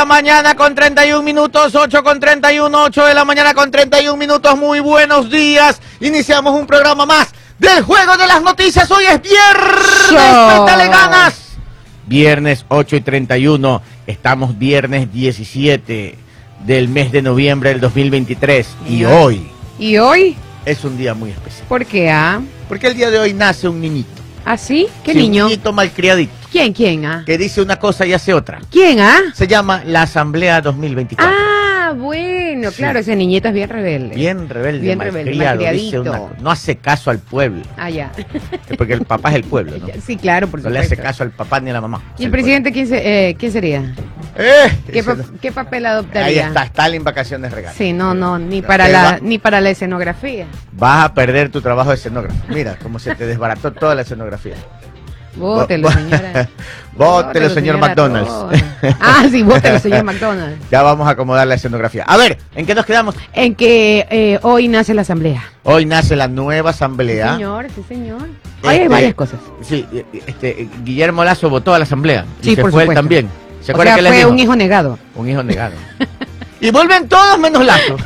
la mañana con 31 minutos, 8 con 31, 8 de la mañana con 31 minutos. Muy buenos días. Iniciamos un programa más del Juego de las Noticias. Hoy es viernes. Métale ganas. Viernes 8 y 31. Estamos viernes 17 del mes de noviembre del 2023. Y hoy ¿Y hoy? es un día muy especial. ¿Por qué, ah? Porque el día de hoy nace un niñito. ¿Ah, sí? ¿Qué Sí, niño? Un niñito malcriadito. ¿Quién, quién, ah? Que dice una cosa y hace otra. ¿Quién, ah? Se llama la Asamblea 2024. Ah, bueno, claro, ese niñito es bien rebelde. Bien rebelde, Bien rebelde, malcriado, dice malcriadito. una no hace caso al pueblo, Ah, ya. porque el papá es el pueblo, ¿no? Sí, claro, por No supuesto. le hace caso al papá ni a la mamá. ¿Y el presidente quién, se- eh, quién sería? ¡Eh! ¿Qué, Ese pa- no- qué papel Ahí adoptaría? está, Stalin vacaciones regalo. Sí, no, no, ni para Te la, va- ni para la escenografía. Vas a perder tu trabajo de escenógrafo. Mira cómo se te desbarató toda la escenografía. Bótelo, señora. Bótelo, señor McDonald's. Ah, sí, bótelo, señor McDonald's. Ya vamos a acomodar la escenografía. A ver, ¿en qué nos quedamos? En que eh, hoy nace la asamblea. Hoy nace la nueva asamblea. Señor, sí, señor. Hoy hay Este, varias cosas. Sí, este, Guillermo Lazo votó a la asamblea. Y Sí, se por fue él también. ¿Se O sea, que fue un hijo negado. Un hijo negado. y vuelven todos menos Lazo.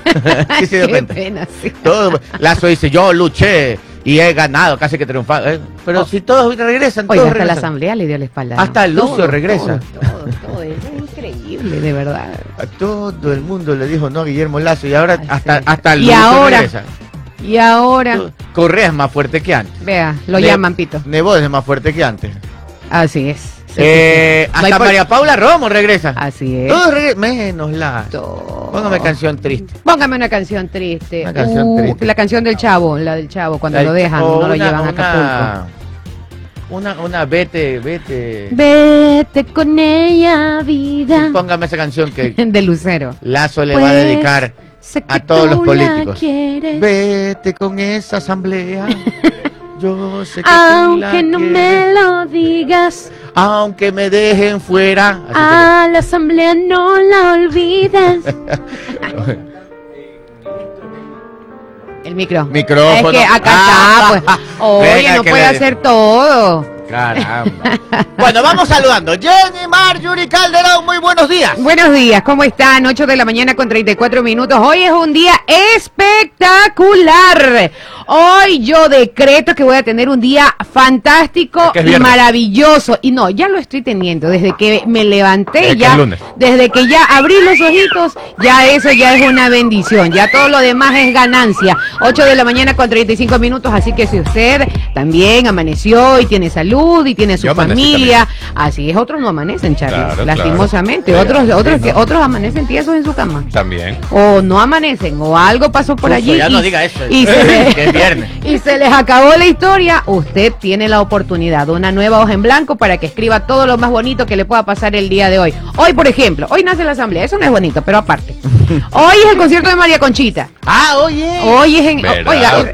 ¿Sí se dio cuenta? pena, sí. Todo- Lazo dice, yo luché y he ganado, casi que triunfado. Eh, Pero Oh. si todos regresan, Oiga, todos hasta la regresan. asamblea le dio la espalda. Hasta. Lucio regresa. Todo, todo, todo. Es increíble, de verdad. A todo el mundo le dijo no a Guillermo Lazo y ahora Ay, hasta, sí. hasta Y Lucio ahora- regresa. Y ahora, Correa es más fuerte que antes. vea, lo Ne- llaman Pito. Nebot es más fuerte que antes. Así es. Eh. No hasta por- María Paula Romo regresa. Así es. Todos regresan, menos. Todo. Póngame canción triste. Póngame una canción triste. Una canción Uh, triste. La canción del chavo, la del chavo, cuando lo dejan, no lo una- llevan a Acapulco. Una, una, vete, vete. Vete con ella, vida. Póngame esa canción que De Lucero. Lazo le va a Pues, dedicar a todos los la políticos. Vete con esa asamblea. Yo sé que tú la aunque no quieres. me lo digas. Aunque me dejen fuera. Así A la asamblea no la olvides. El micro. Micrófono. Es que acá Ah, está, pues. Oye, venga, no puede hacer todo. Caramba. bueno, vamos saludando. Jenny Marjorie Calderón, muy buenos días. Buenos días, ¿cómo están? 8 de la mañana con 34 minutos. Hoy es un día espectacular. Hoy yo decreto que voy a tener un día fantástico y maravilloso. Y no, ya lo estoy teniendo. Desde que me levanté, ya, desde que ya abrí los ojitos, ya eso ya es una bendición. Ya todo lo demás es ganancia. 8 de la mañana con 35 minutos. Así que si usted también amaneció y tiene salud y tiene su Yo familia, así es, otros no amanecen, Charlie. Claro, lastimosamente. claro. Otros, Sí, otros, que, no. otros amanecen tiesos en su cama. También. O no amanecen, o algo pasó por Uf, allí. ya no y- diga eso. Y se, y les acabó la historia. Usted tiene la oportunidad, una nueva hoja en blanco para que escriba todo lo más bonito que le pueda pasar el día de hoy. Hoy, por ejemplo, hoy nace la asamblea. Eso no es bonito, pero aparte. Hoy es el concierto de María Conchita. Ah, oye. Hoy es en. Oiga,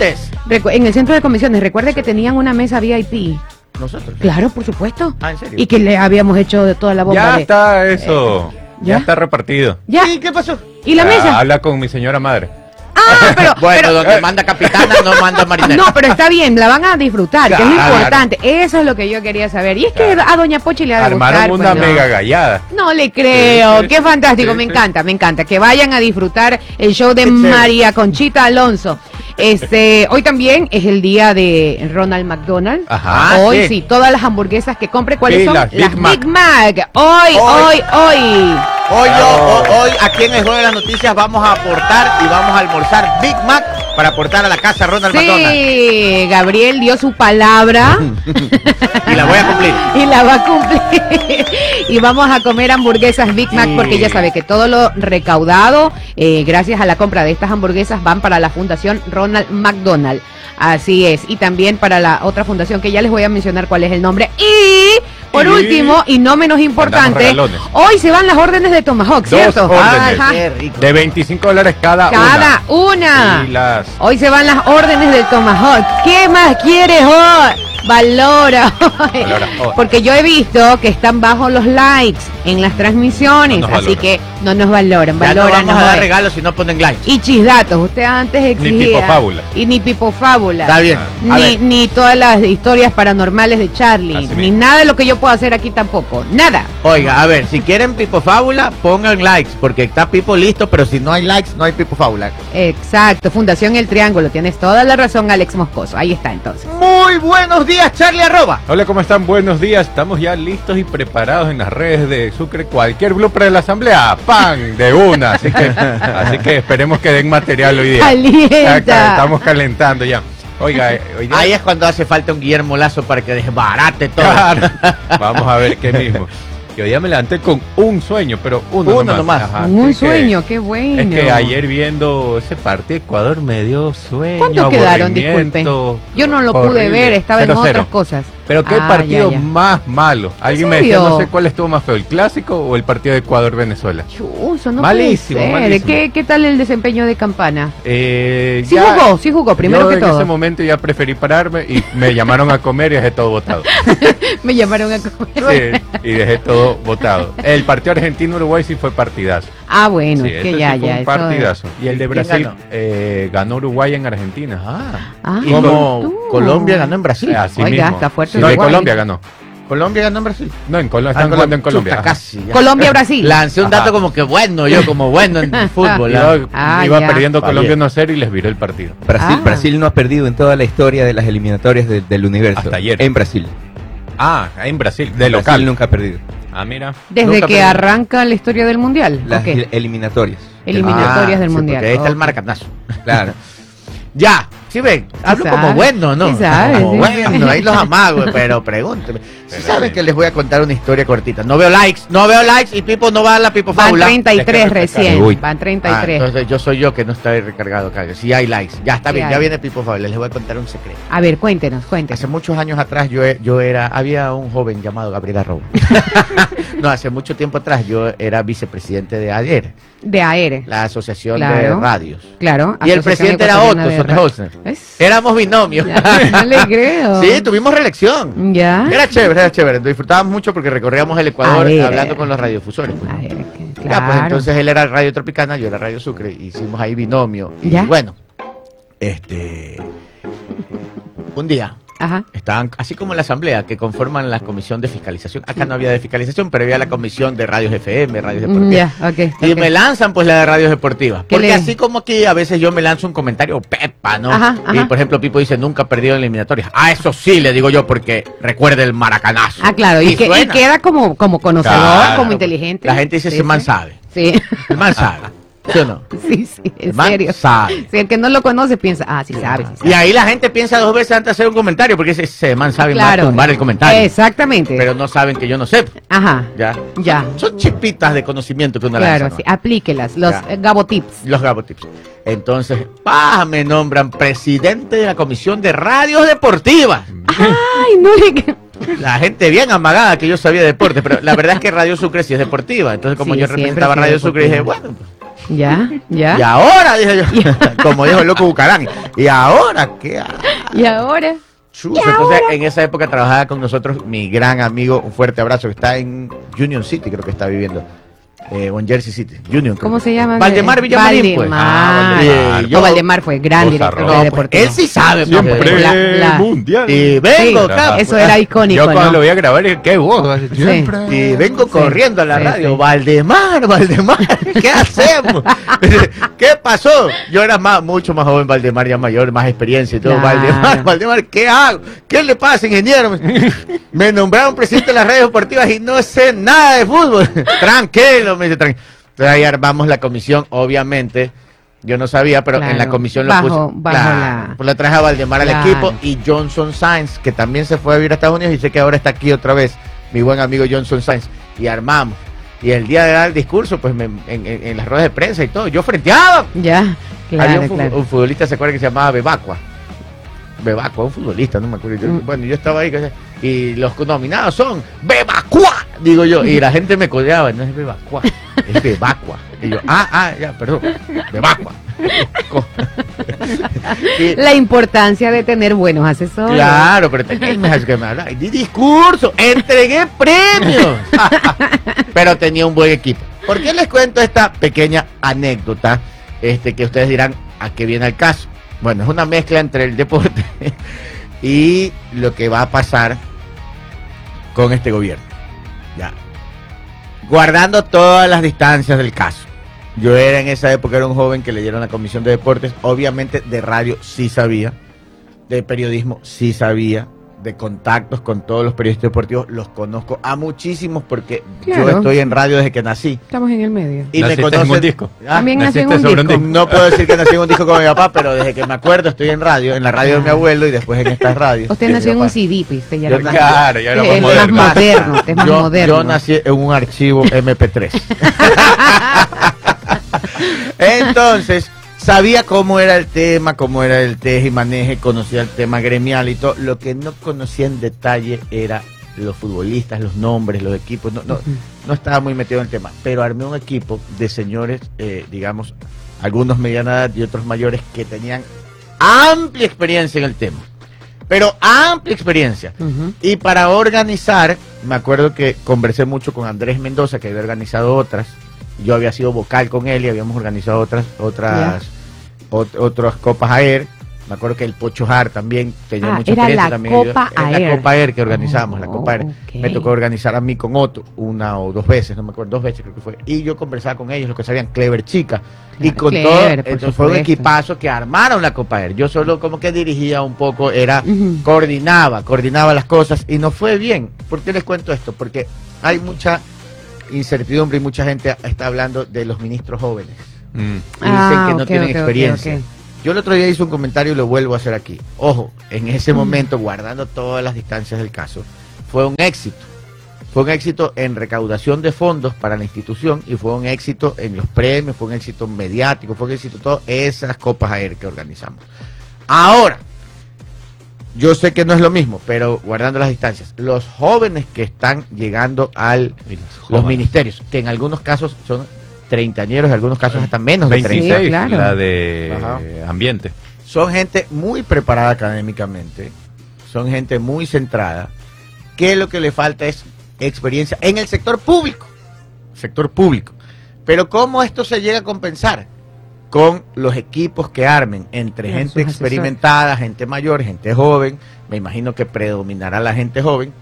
en el centro de convenciones. Recuerde que tenían una mesa VIP. Nosotros. Claro, por supuesto. Ah, ¿en serio? Y que le habíamos hecho de toda la bomba Ya de- está eso. ¿ya? ya está repartido. Ya. ¿Y qué pasó? ¿Y la Ah, mesa? Habla con mi señora madre. Ah, pero, Bueno, pero- donde manda capitana no manda marinera. no, pero está bien, la van a disfrutar, que es Claro. importante. Eso es lo que yo quería saber. Y es que a Doña Pochi le va a Armaron gustar. una pues, no. mega gallada. No le creo, Sí, sí, qué fantástico, sí, me sí. encanta, me encanta. Que vayan a disfrutar el show de Qué chévere. María Conchita Alonso. Este, hoy también es el día de Ronald McDonald. Ajá. Ah, hoy sí. sí. todas las hamburguesas que compre, ¿cuáles Sí, son? las Big Mac. Big Mac. Hoy, hoy, Hoy. hoy. Hoy, yo, Bravo. ho- hoy aquí en el Juego de las Noticias vamos a aportar y vamos a almorzar Big Mac para aportar a la casa Ronald McDonald. Sí, Gabriel dio su palabra. Y la voy a cumplir. y la va a cumplir. y vamos a comer hamburguesas Big Mac Sí. porque ya sabe que todo lo recaudado, eh, gracias a la compra de estas hamburguesas, van para la Fundación Ronald McDonald. Así es. Y también para la otra fundación que ya les voy a mencionar cuál es el nombre. Y por Y- último, y no menos importante, hoy se van las órdenes de Tomahawk, Dos ¿cierto? órdenes. Ajá. De 25 dólares cada, Cada una. una. Y las... Hoy se van las órdenes del Tomahawk. ¿Qué más quieres hoy? Valora. Valora. Oh. Porque yo he visto que están bajos los likes en las transmisiones, No así valoran. que no nos valoran. Ya no Valoran. vamos a dar regalos si no ponen like. Y chisdatos, usted antes exigía. pipofábula. Y ni pipofábula. Está bien. Ni, ni todas las historias paranormales de Charlie, Así ni mismo. nada de lo que yo puedo hacer aquí tampoco. Nada. Oiga, a ver, si quieren Pipo Fábula, pongan likes, porque está Pipo listo, pero si no hay likes, no hay Pipo Fábula. Exacto, Fundación El Triángulo. Tienes toda la razón, Alex Moscoso. Ahí está entonces. Muy buenos días, Charlie Arroba. Hola, ¿cómo están? Buenos días. Estamos ya listos y preparados en las redes de Sucre. Cualquier blooper de la asamblea, ¡pan! De una. Así que, así que esperemos que den material hoy día. Calienta. Estamos calentando ya. Oiga, eh, hoy día- Ahí es cuando hace falta un Guillermo Lazo para que desbarate todo. Claro. Vamos a ver qué mismo. Que hoy día me levanté con un sueño, pero uno, Uno nomás. Ajá, Un es que- sueño, qué bueno. Es que ayer viendo ese partido Ecuador me dio sueño. ¿Cuánto quedaron? Disculpe. Yo no lo pude horrible. ver, estaba en 0-0. otras cosas. Pero qué Ah, partido ya, ya. más malo. Alguien me decía, no sé cuál estuvo más feo, el clásico o el partido de Ecuador-Venezuela. No Malísimo, malísimo. ¿Qué, ¿Qué tal el desempeño de Campana? Eh, Sí ya- jugó, sí jugó, primero yo que en todo. ese momento ya preferí pararme y me llamaron a comer y dejé todo botado. Me llamaron a comer. Sí, y dejé todo botado. El partido Argentina-Uruguay sí fue partidazo. Ah, bueno, Sí, es que ya, sí fue ya. un partidazo. Y el de ¿Quién Brasil ganó? eh, ganó Uruguay en Argentina. Ah. Ah, Y como tú. Colombia ganó en Brasil. Así Oiga, mismo. está fuerte No, en. Colombia ganó. Colombia ganó en Brasil. No, en Colombia. Ah, Están jugando en Colombia. Chuta, casi. Colombia-Brasil. Lancé un dato Ajá. como que bueno, yo como bueno en fútbol. Iba, ¿ah? Iba ya. perdiendo. Colombia 1-0 y les viró el partido. Brasil, Ah. Brasil no ha perdido en toda la historia de las eliminatorias de- del universo. Hasta ayer. En Brasil. Ah, en Brasil, de Brasil local. nunca ha perdido. Ah, mira. Desde Nunca que arranca la historia del mundial. Las ¿o el- qué? eliminatorias. Eliminatorias Ah, del sí, mundial. porque ahí está el Ok. maracanazo. Claro. Ya, sí ven, hablo sabe, como bueno, ¿no? sí sabe, como sí. bueno, ahí los amago, pero pregúnteme. Si saben sí. que les voy a contar una historia cortita. No veo likes, no veo likes y Pipo no va a la Pipo Van Fábula. 33 Es que recién. Uy. Van Ah, 33. entonces yo soy yo que no está recargado acá. Si hay likes. Ya está Sí bien, hay. ya viene Pipo Fábula. Les voy a contar un secreto. A ver, cuéntenos, Hace cuéntenos. muchos años atrás yo, yo era, había un joven llamado Gabriel Arroba. no, hace mucho tiempo atrás yo era vicepresidente de ADER, De AERE. la Asociación de Claro. Radios. Claro. Y el presidente era Otto. Radio. Es- Éramos binomios. Ya, no le creo. sí, tuvimos reelección. Ya. Era chévere, era chévere. Disfrutábamos mucho porque recorríamos el Ecuador ver. hablando con los radiodifusores. pues. A ver, que- Ya, pues entonces él era Radio Tropicana, yo era Radio Sucre, hicimos ahí binomio. Y Ya. bueno, este. Un día Ajá. estaban, así como en la asamblea, que conforman la comisión de fiscalización. Acá no había de fiscalización, pero había la comisión de radios FM, radios Mm, deportivas. Y me lanzan pues la de radios deportivas. ¿Qué Porque le- así como aquí a veces yo me lanzo un comentario pepa, ¿no? Ajá, Y ajá. por ejemplo Pipo dice nunca ha perdido en eliminatorias. Ah, eso sí le digo yo porque recuerde el maracanazo. Ah, claro. Y, que, y queda como, como conocedor, Claro. como inteligente. La gente dice Sí, ese man sabe. Sí, El man sabe. ¿Sí o no? sí, sí, en man serio. sabe. Si el que no lo conoce piensa, ah, sí sabe, sí sabe. Y ahí la gente piensa dos veces antes de hacer un comentario porque ese, ese man sabe más Claro. tumbar el comentario. Exactamente. Pero no saben que yo no sé. Ajá. Ya. Ya. Son chispitas de conocimiento que uno Claro, lanza. sí. ¿no? Aplíquelas. Los Ya. eh, Gabotips. Los Gabotips. Entonces, ¡pah! me nombran presidente de la Comisión de Radios Deportivas. Ay, no le. La gente bien amagada que yo sabía de deporte, pero la verdad es que Radio Sucre sí es deportiva. Entonces, como Sí, yo representaba Radio Sucre, dije, bueno, pues, Ya, ya. y ahora, dije yo, como dijo el loco Bucarán, y ahora, ¿qué ha- Y ahora. Chus, Entonces, en esa época trabajaba con nosotros mi gran amigo, un fuerte abrazo, que está en Union City, creo que está viviendo. Eh, Jersey City, creo. ¿Cómo se llama? Valdemar Villamarín, pues. Valdemar. Ah, Valdemar. Y No, yo- Valdemar fue gran director arroz, de No, deportivo. pues, él sí sabe. pues, Siempre La- la- mundial. Y vengo, Sí, Eso pues, era icónico, Yo cuando ¿no? lo voy a grabar, dije, qué voz. Siempre. Y vengo Sí, corriendo a la sí, radio. sí. Valdemar, Valdemar, ¿qué hacemos? ¿Qué pasó? Yo era más, mucho más joven, Valdemar ya mayor, más experiencia y todo. Claro. Valdemar, Valdemar, ¿qué hago? ¿Qué le pasa, ingeniero? Me nombraron presidente de las redes deportivas y no sé nada de fútbol. Tranquilo, me dice, tranquilo. Entonces ahí armamos la comisión, obviamente. Yo no sabía, pero en la comisión lo bajo- puse. bajo la- Pues la traje a Valdemar Claro. al equipo y Johnson Sainz, que también se fue a vivir a Estados Unidos y sé que ahora está aquí otra vez, mi buen amigo Johnson Sainz. Y armamos. Y el día de dar el discurso, pues me- en, en- en las ruedas de prensa y todo, yo frenteaba. Ya, Había claro, un, claro. un futbolista, ¿se acuerda que se llamaba Bebacua? Bebacua, un futbolista, no me acuerdo. Yo- Mm. Bueno, yo estaba ahí que- y los nominados son Bebacua, digo yo. Y la gente me codeaba, no es Bebacua, es Bebacua. Y yo, ah, ah, ya, perdón, de Bacua. Y- La importancia de tener buenos asesores. Claro, pero tenía que me di discurso, entregué premios. pero tenía un buen equipo. ¿Por qué les cuento esta pequeña anécdota? Este, que ustedes dirán, ¿a qué viene el caso? Bueno, es una mezcla entre el deporte y lo que va a pasar con este gobierno. Ya. Guardando todas las distancias del caso. Yo era en esa época, era un joven que le dieron la comisión de deportes. Obviamente de radio sí sabía. De periodismo sí sabía. De contactos con todos los periodistas deportivos los conozco a muchísimos porque yo estoy en radio desde que nací. Estamos en el medio. Y me ¿Naciste en conocen. un disco? Ah, También nací en un sobre un disco. disco. no puedo decir que nací en un disco con mi papá, pero desde que me acuerdo estoy en radio, en la radio de mi abuelo y después en estas radios. Usted nació en un. CD, viste, ya Yo Claro, ya era más es moderno. más moderno, es más yo, moderno. yo nací en un archivo MP3. Entonces, sabía cómo era el tema, cómo era el teje y maneje, conocía el tema gremial y todo. Lo que no conocía en detalle era los futbolistas, los nombres, los equipos. No, no, no estaba muy metido en el tema. Pero armé un equipo de señores, eh, digamos, algunos mediana edad y otros mayores que tenían amplia experiencia en el tema. Pero amplia experiencia. Y para organizar, me acuerdo que conversé mucho con Andrés Mendoza, que había organizado otras. Yo había sido vocal con él y habíamos organizado otras, otras, ot- otras copas AER. Me acuerdo que el Pocho Jar también tenía Ah, mucha era experiencia la también. Copa Era AER. la Copa AER que organizamos, la Oh, Copa ok. Me tocó organizar a mí con otro, una o dos veces, no me acuerdo, dos veces creo que fue. Y yo conversaba con ellos, los que sabían, Clever Chica. y con Clever, todo, entonces fue un equipazo que armaron la Copa AER. Yo solo como que dirigía un poco, era coordinaba, coordinaba las cosas y no fue bien. ¿Por qué les cuento esto? Porque hay mucha incertidumbre y mucha gente está hablando de los ministros jóvenes. Mm. Y dicen Ah, que no ok, tienen experiencia. Yo el otro día hice un comentario y lo vuelvo a hacer aquí. Ojo, en ese momento, guardando todas las distancias del caso, fue un éxito. Fue un éxito en recaudación de fondos para la institución y fue un éxito en los premios, fue un éxito mediático, fue un éxito todas esas copas aéreas que organizamos. Ahora, yo sé que no es lo mismo, pero guardando las distancias, los jóvenes que están llegando al los los ministerios, que en algunos casos son treintañeros, en algunos casos hasta menos de 30. 26, Sí, claro. la de Ajá. ambiente. son gente muy preparada académicamente, son gente muy centrada, que lo que le falta es experiencia en el sector público, sector público. Pero ¿cómo esto se llega a compensar? Con los equipos que armen entre gente experimentada, gente mayor, gente joven, me imagino que predominará la gente joven,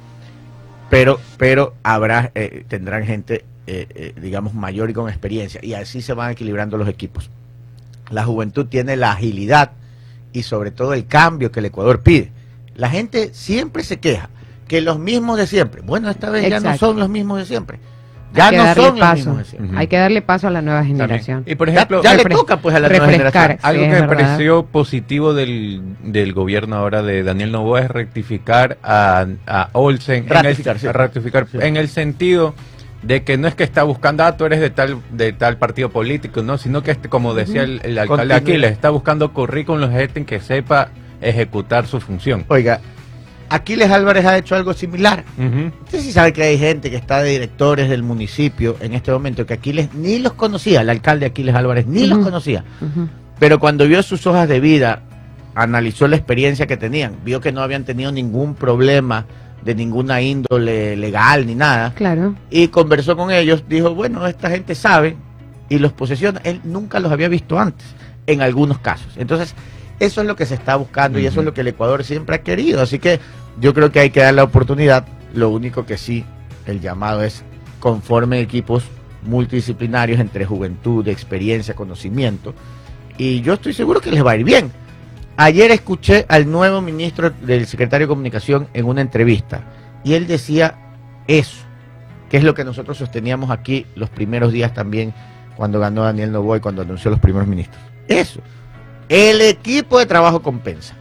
pero, pero habrá, eh, tendrán gente, eh, eh, digamos, mayor y con experiencia, y así se van equilibrando los equipos. La juventud tiene la agilidad y sobre todo el cambio que el Ecuador pide. La gente siempre se queja que los mismos de siempre. Bueno, esta vez ya no son los mismos de siempre. Ya Hay que no darle son los paso. mismos de siempre. Hay que darle paso a la nueva También. generación. Y por ejemplo, ya, le toca pues a la nueva generación. Algo Sí, que me verdad. pareció positivo del, del gobierno ahora de Daniel Novoa es rectificar a, a Olsen Ratificar, en el, sí. a ratificar Sí. en el sentido de que no es que está buscando, ah, tú eres de tal de tal partido político, no, sino que este, como decía el, el alcalde Continuidad. Aquiles, está buscando currículum de gente que sepa ejecutar su función. Oiga, Aquiles Álvarez ha hecho algo similar. Ujú. Usted sí sabe que hay gente que está de directores del municipio en este momento que Aquiles ni los conocía, el alcalde Aquiles Álvarez ni los conocía. Pero cuando vio sus hojas de vida, analizó la experiencia que tenían, vio que no habían tenido ningún problema de ninguna índole legal ni nada, Claro. y conversó con ellos, dijo, bueno, esta gente sabe y los posesiona. Él nunca los había visto antes, en algunos casos. Entonces, eso es lo que se está buscando y eso es lo que el Ecuador siempre ha querido. Así que yo creo que hay que dar la oportunidad. Lo único que sí, el llamado es conforme equipos multidisciplinarios entre juventud, experiencia, conocimiento. Y yo estoy seguro que les va a ir bien. Ayer escuché al nuevo ministro del secretario de Comunicación en una entrevista y él decía eso, que es lo que nosotros sosteníamos aquí los primeros días también cuando ganó Daniel Novoa y cuando anunció los primeros ministros. Eso. El equipo de trabajo compensa.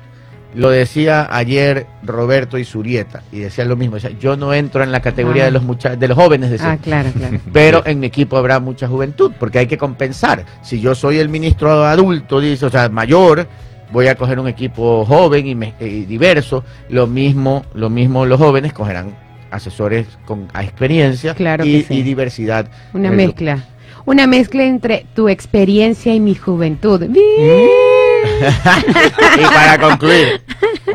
Lo decía ayer Roberto y Surieta y decía lo mismo. yo no entro en la categoría Ah. de los mucha- de los jóvenes, decía. Ah, claro, claro. Pero en mi equipo habrá mucha juventud, porque hay que compensar. Si yo soy el ministro adulto, dice, o sea, mayor, voy a coger un equipo joven y, me- y diverso. Lo mismo, lo mismo los jóvenes cogerán asesores con a experiencia Claro y, que sí. y diversidad. Una mezcla. Una mezcla entre tu experiencia y mi juventud. Mm. y para concluir,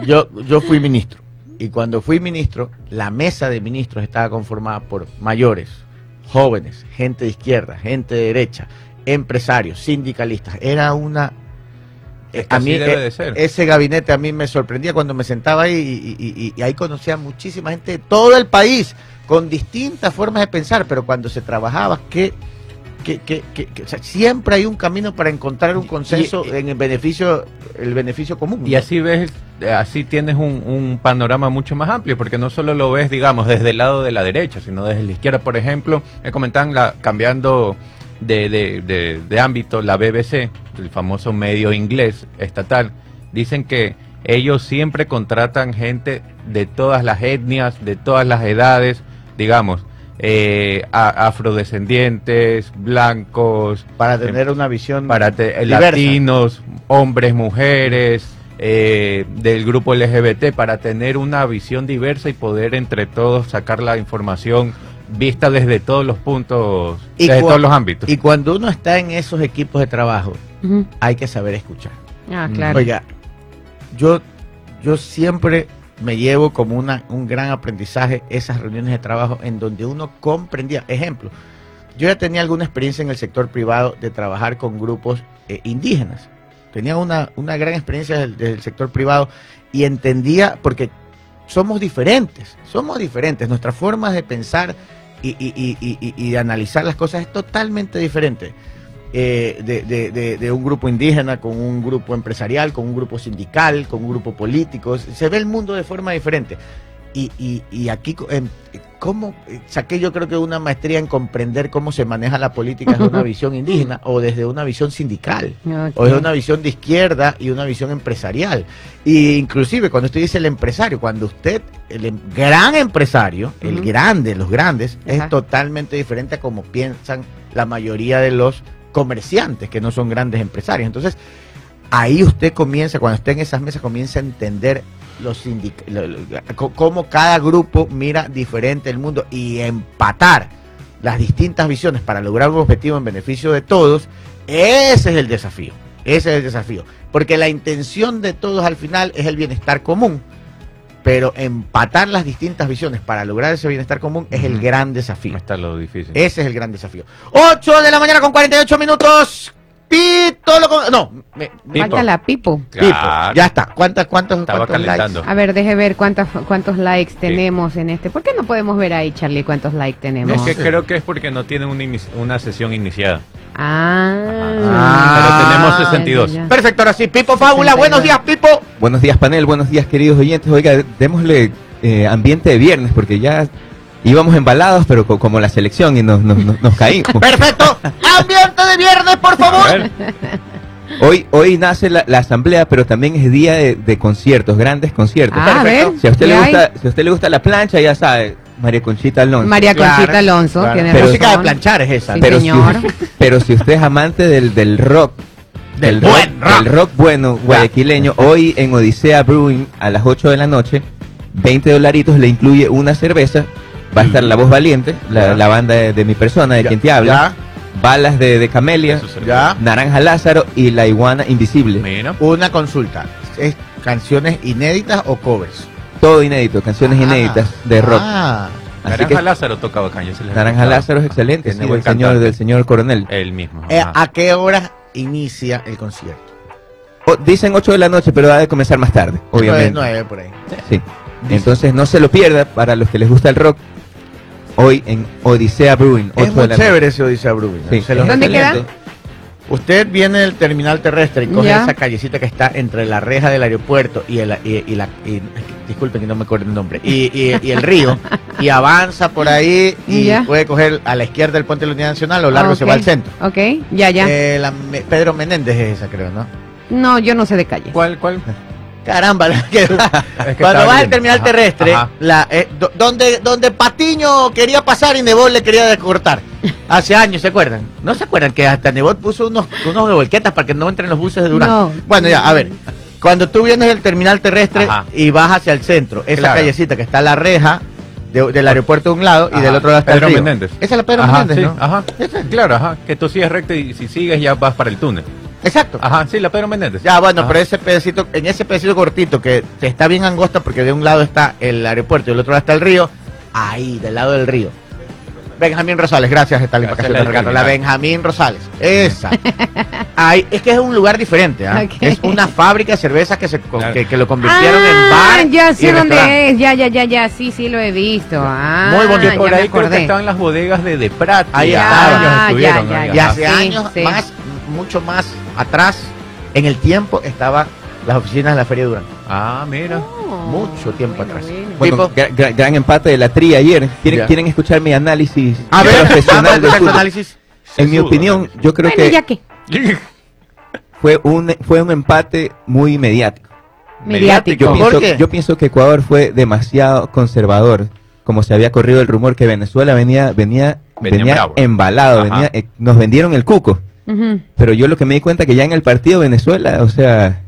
yo, yo fui ministro. Y cuando fui ministro, la mesa de ministros estaba conformada por mayores, jóvenes, gente de izquierda, gente de derecha, empresarios, sindicalistas. Era una... Es que a así mí debe eh, de ser. ese gabinete a mí me sorprendía cuando me sentaba ahí y, y- y- y ahí conocía muchísima gente de todo el país con distintas formas de pensar, pero cuando se trabajaba, que, que, que- que- que- o sea, siempre hay un camino para encontrar un consenso y- en el beneficio, el beneficio común. Y así ves, eh, así tienes un, un panorama mucho más amplio, porque no solo lo ves, digamos, desde el lado de la derecha, sino desde la izquierda. Por ejemplo, me comentaban, la, cambiando de, de- de- ámbito, la BBC, el famoso medio inglés estatal, dicen que ellos siempre contratan gente de todas las etnias, de todas las edades, digamos, eh, a- afrodescendientes, blancos, para tener una visión para te- latinos, hombres, mujeres, eh, del grupo LGBT, para tener una visión diversa y poder entre todos sacar la información vista desde todos los puntos, Y desde todos los ámbitos. Y cuando uno está en esos equipos de trabajo, hay que saber escuchar. Ah, claro. Oiga, yo, yo siempre me llevo como una, un gran aprendizaje esas reuniones de trabajo en donde uno comprendía. Ejemplo, yo ya tenía alguna experiencia en el sector privado de trabajar con grupos eh, indígenas. Tenía una, una gran experiencia del, del sector privado y entendía, porque somos diferentes, somos diferentes, nuestras formas de pensar y, y- y- y- y- analizar las cosas es totalmente diferente eh, de, de- de- de un grupo indígena con un grupo empresarial, con un grupo sindical, con un grupo político. Se ve el mundo de forma diferente. Y, y- y aquí, em, ¿cómo eh, saqué yo creo que una maestría en comprender cómo se maneja la política desde una visión indígena o desde una visión sindical? O desde una visión de izquierda y una visión empresarial. Y inclusive cuando usted dice el empresario, cuando usted, el em- gran empresario, el grande, los grandes, es totalmente diferente a como piensan la mayoría de los comerciantes, que no son grandes empresarios. Entonces, ahí usted comienza, cuando esté en esas mesas, comienza a entender los cómo cada grupo mira diferente el mundo y empatar las distintas visiones para lograr un objetivo en beneficio de todos, ese es el desafío. Ese es el desafío. Porque la intención de todos al final es el bienestar común. Pero empatar las distintas visiones para lograr ese bienestar común es el gran desafío. Está lo difícil. Ese es el gran desafío. 8 de la mañana con 48 minutos. Pito lo con- No, me-. Falta la pipo. Pipo. Claro. Ya está. ¿Cuántas, cuántos, Estaba cuántos likes? calentando. A ver, deje ver cuántos, cuántos likes tenemos en este. ¿Por qué no podemos ver ahí, Charlie, cuántos likes tenemos? Es que creo que es porque no tienen una, una sesión iniciada. Ah. Pero tenemos Ya, 62. ya, ya. Perfecto, ahora sí. Pipo Fábula, 62. buenos días, Pipo. Buenos días, panel. Buenos días, queridos oyentes. Oiga, démosle eh, ambiente de viernes porque ya íbamos embalados, pero co- como la selección y nos, nos, nos- nos caímos. Perfecto. Ambiente de viernes, por favor. Hoy, hoy nace la, la asamblea, pero también es día de, de conciertos, grandes conciertos. Ah, ver. Si a usted ¿qué le hay? gusta, si a usted le gusta la plancha, ya sabe, María Conchita Alonso. María Claro, Conchita Alonso, claro. tiene Pero- Música de planchar es esa. Sí, pero, señor. Si, pero si usted es amante del, del rock, Del buen rock. del rock bueno guayaquileño, hoy en Odisea Brewing a las 8 de la noche, 20 dolaritos le incluye una cerveza. Va a estar la voz valiente, la, banda de, de mi persona, de Ya, quien te habla, balas de, de Camelia, Ya. Naranja Lázaro y la iguana invisible. Mira. Una consulta. ¿Es canciones inéditas o covers? Todo inédito, canciones Ah. inéditas de rock. Ah. Así Naranja que Lázaro toca bacán. ya se les Naranja. Lázaro es excelente, sí, del señor, cantante. del señor coronel. El mismo. Eh. ¿A qué hora inicia el concierto? O- dicen 8 de la noche, pero ha de comenzar más tarde, obviamente. Nueve, nueve por ahí. Sí. Entonces no se lo pierda para los que les gusta el rock. Hoy en Odisea Brewing, 8 Es muy chévere ese Odisea Brewing. Sí. Se los ¿Dónde recomiendo. Usted viene del terminal terrestre y coge Ya. esa callecita que está entre la reja del aeropuerto y, el, y, y la. y- disculpen que no me acuerdo el nombre. Y, y- y el río. y avanza por ahí y Ya. puede coger a la izquierda el puente de la Unidad Nacional o largo Ah, se va al centro. Ok, ya, ya. Eh, la Pedro Menéndez es esa, creo, ¿no? no, yo no sé de calle. ¿Cuál, cuál? Caramba, la que- Es que cuando vas al terminal Ajá, terrestre, ajá. la, eh, do- donde, donde Patiño quería pasar y Nebot le quería descortar. Hace años, ¿se acuerdan? ¿No se acuerdan que hasta Nebot puso unos, unos revolquetas para que no entren los buses de Durán? No. Bueno, ya, a ver. Cuando tú vienes del terminal terrestre Ajá. y vas hacia el centro, esa Claro. callecita que está la reja de- del aeropuerto de un lado y del otro lado está Pedro el río. Menéndez. Esa es la Pedro Ajá, Menéndez, sí, ¿no? Ajá. Esa. Claro, ajá. Que tú sigues recto y si sigues ya vas para el túnel. Exacto. Ajá, sí, la Pedro Menéndez. Ya, bueno, Ajá. pero ese pedacito, en ese pedacito cortito que está bien angosta porque de un lado está el aeropuerto y del otro lado está el río, ahí, del lado del río. Benjamín Rosales, gracias, Stalin, Gracias, para que se te la regalo. La original. Benjamín Rosales, esa. Ahí, es que es un lugar diferente, ¿ah? Es una fábrica de cervezas que, se, Claro. que, que lo convirtieron en Ah, bar. ya y sé dónde es, ya, ya, ya, ya, sí, sí lo he visto. Ah, Muy bonito. Por ahí creo que estaban las bodegas de De Prat. Ahí estaban. años Ya, estuvieron ya, ahí, Y ya. hace Sí, años, sí. más, mucho más atrás, en el tiempo, estaban las oficinas de la Feria Durán. Ah, mira. Oh, Mucho tiempo bueno, atrás. bueno. Gran empate de la tri ayer. ¿Quieren, Ya. quieren escuchar mi análisis A ver, profesional fútbol? análisis. En mi opinión, yo creo Bueno, que ya que. fue un, fue un empate muy mediático. Mediático. Yo ¿Por pienso, yo pienso que Ecuador fue demasiado conservador, como se había corrido el rumor que Venezuela venía venía Venía embalado, venía, eh, nos vendieron el cuco. Ujú. Pero yo lo que me di cuenta que ya en el partido Venezuela, o sea,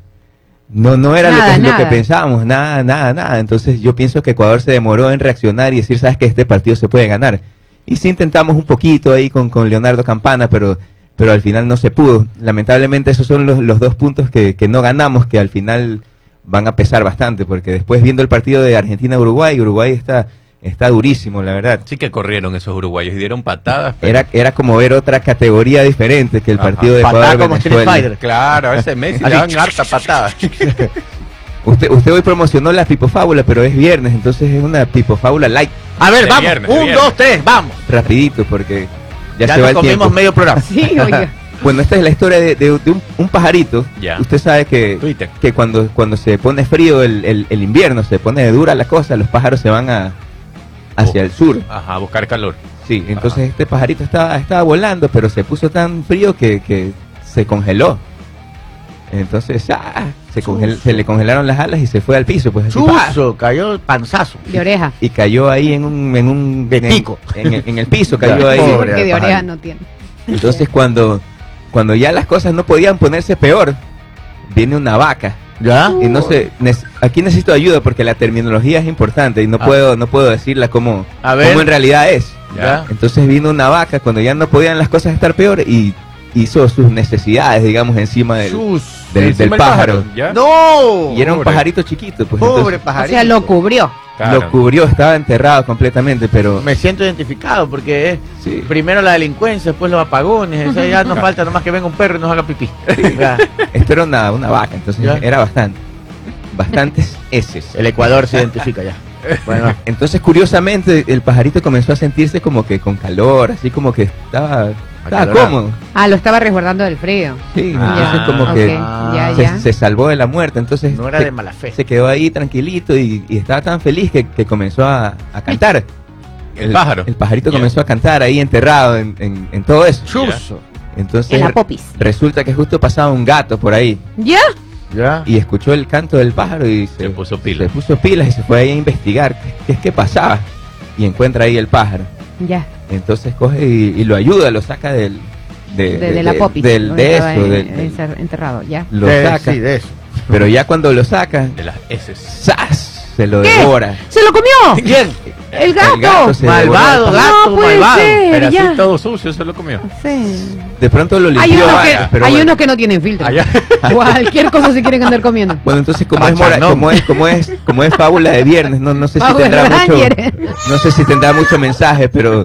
no no era lo que, lo que nada. pensábamos, nada, nada, nada. Entonces yo pienso que Ecuador se demoró en reaccionar y decir, sabes que este partido se puede ganar. Y sí intentamos un poquito ahí con, con Leonardo Campana, pero pero al final no se pudo. Lamentablemente esos son los, los dos puntos que, que no ganamos, que al final van a pesar bastante, porque después viendo el partido de Argentina-Uruguay, Uruguay está, está durísimo, la verdad. Sí que corrieron esos uruguayos y dieron patadas. pero- Era, era como ver otra categoría diferente que el Ajá. partido de Patada Ecuador como Street. Fighter. Claro, a ese Messi le dan harta patada. Usted, usted hoy promocionó la pipofábula, pero es viernes, entonces es una pipofábula light, A ver, De vamos. viernes, Un, viernes. dos, tres, vamos. rapidito, porque ya, Ya, se va el comimos tiempo. medio programa. Sí, oye. Bueno, esta es la historia de, de- de un, un pajarito. Ya. Usted sabe que, Twitter. que cuando, cuando se pone frío el, el- el invierno, se pone dura la cosa, los pájaros se van a, hacia Oh. el sur. Ajá, a buscar calor. Sí, entonces Ajá. este pajarito estaba, estaba volando, pero se puso tan frío que, que se congeló. Entonces, ah, se, congel- se le congelaron las alas y se fue al piso. Pues, así. Chuzo, cayó el panzazo. De oreja. y cayó ahí en un en un De en, pico. en el, en el piso cayó ahí porque de oreja no tiene. entonces cuando cuando ya las cosas no podían ponerse peor viene una vaca ¿Ya? y no sé aquí necesito ayuda porque la terminología es importante y no Ah. puedo no puedo decirla como A ver. como en realidad es ¿Ya? entonces vino una vaca cuando ya no podían las cosas estar peor y hizo sus necesidades digamos encima del, del, Encima del el pájaro ¿ya? ¡No! y era un Pobre. pajarito chiquito pues Pobre entonces O pajarito. sea, lo cubrió. Claro. lo cubrió estaba enterrado completamente pero Me siento identificado porque es sí. primero la delincuencia, después los apagones. o sea, ya nos falta nomás que venga un perro y nos haga pipí. Esto era una, una vaca, entonces Ya. era bastante. Bastantes heces. El Ecuador se identifica ya. Bueno, Entonces, curiosamente, el pajarito comenzó a sentirse como que con calor, así como que estaba, estaba Acalorado. cómodo. Ah, lo estaba resguardando del frío. Sí, Ah, entonces como que se, ya. se salvó de la muerte. Entonces no era se, de mala fe. se quedó ahí tranquilito y, y estaba tan feliz que, que comenzó a, a cantar. El pájaro. El pajarito comenzó a cantar ahí enterrado en, en- en todo eso. Chuzo. Entonces En la popis. resulta que justo pasaba un gato por ahí. ¿Ya? ¿Ya? y escuchó el canto del pájaro y se, Se puso pilas. se puso pilas y se fue ahí a investigar qué es que pasaba y encuentra ahí el pájaro. Ya. Entonces coge y, y lo ayuda, lo saca del de, De, de la popis. del de eso, en- del- del- encer- enterrado, ya. lo Eh, saca, Sí, de eso. pero ya cuando lo saca, De las heces. ¡zas! Se lo ¿Qué? devora. ¡Se lo comió! ¿Quién? ¡El gato! El gato se Malvado, gato, no puede malvado. ser, Pero así ya. todo sucio se lo comió. Sí. De pronto lo Hay, limpió, unos que, hay bueno. unos que no tienen filtro. Allá. Cualquier cosa se quieren andar comiendo. Bueno, entonces como es, mora- como es como es como es fábula de viernes, no no sé si tendrá mucho no sé si tendrá mucho mensaje, pero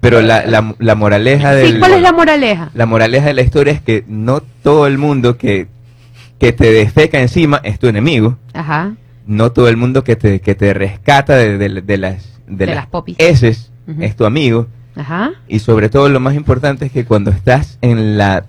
pero la, la, la moraleja del Sí, ¿cuál es la moraleja? La moraleja de la historia es que no todo el mundo que, que te defeca encima es tu enemigo. Ajá. No todo el mundo que te, que te rescata de, de- de las, de De las las popis. heces es tu amigo. Ajá. Y sobre todo lo más importante es que cuando estás en la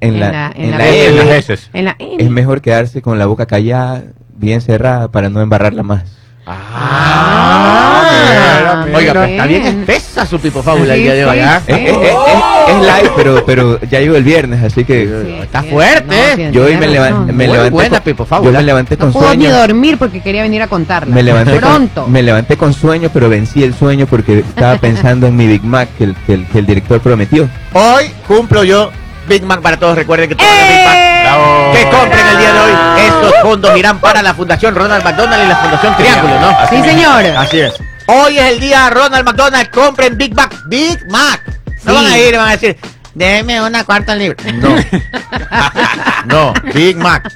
en la, en la. En M, las heces. En la es mejor quedarse con la boca callada, bien cerrada para no embarrarla más. Ah, mira, mira. Oiga, pero está bien espesa su pipo fábula el Sí, día de hoy, sí, ¿ah? sí. Es, es- es- es- live, pero, pero ya llegó el viernes, así que Sí, Está fuerte, no, ¿eh? yo hoy me, levan- razón. me Muy levanté buena con, Pipo Fábula. yo me levanté No con puedo ni sueño. dormir porque quería venir a contarla. Me levanté, Pronto. con, me levanté con sueño, pero vencí el sueño porque estaba pensando en mi Big Mac que el, que el, que el director prometió. Hoy cumplo yo Big Mac para todos. Recuerden que todos los Big Mac ¡Eh! Bravo. que compren el día de hoy, estos fondos irán para la Fundación Ronald McDonald y la Fundación Triángulo, ¿no? Sí, señor. Así es. Hoy es el día Ronald McDonald. Compren Big Mac. Big Mac. No Sí. van a ir y van a decir, déme una cuarta libre. No. no, Big Mac.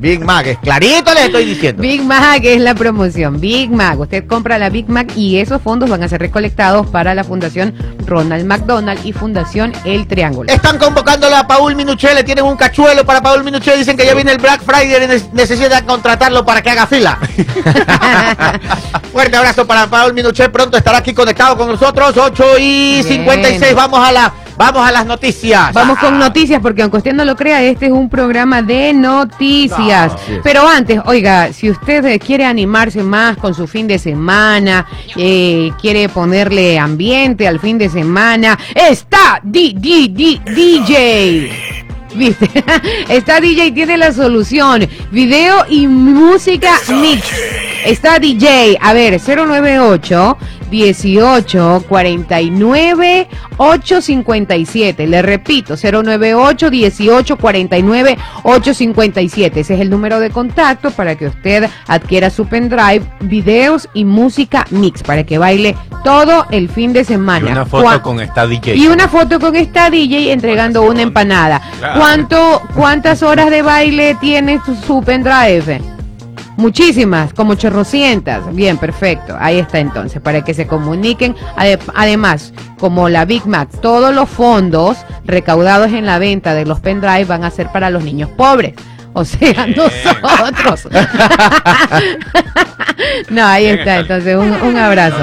Big Mac. Es clarito les estoy diciendo. Big Mac es la promoción. Big Mac. Usted compra la Big Mac y esos fondos van a ser recolectados para la Fundación Ronald McDonald y Fundación El Triángulo. Están convocándolo a Paul Minuchel, le tienen un cachuelo para Paul Minuchel, dicen que ya viene el Black Friday y ne- necesitan contratarlo para que haga fila. Fuerte abrazo para Paul Minuchel, pronto estará aquí conectado con nosotros, 8 y Bien. 56, vamos a la, vamos a las noticias. Vamos con Ah. noticias, porque aunque usted no lo crea, este es un programa de noticias. No, sí. Pero antes, oiga, si usted eh, quiere animarse más con su fin de semana, eh, quiere ponerle ambiente al fin de semana, está D D D DJ. ¿Viste? Está DJ, tiene la solución. Video y música mix. Está DJ, a ver, 098 18 49 857. Le repito, 098 18 49 857. Ese es el número de contacto para que usted adquiera su pendrive, videos y música mix para que baile todo el fin de Y semana. una foto con esta DJ. y una foto con esta DJ entregando una empanada. Claro. ¿Cuánto, ¿Cuántas horas de baile tiene su, su pendrive? Muchísimas, como chorrocientas. Bien, perfecto. Ahí está entonces, para que se comuniquen. Ade- Además, como la Big Mac, todos los fondos recaudados en la venta de los pendrive van a ser para los niños pobres. O sea, nosotros. no, ahí Bien, está. Entonces, un, un abrazo.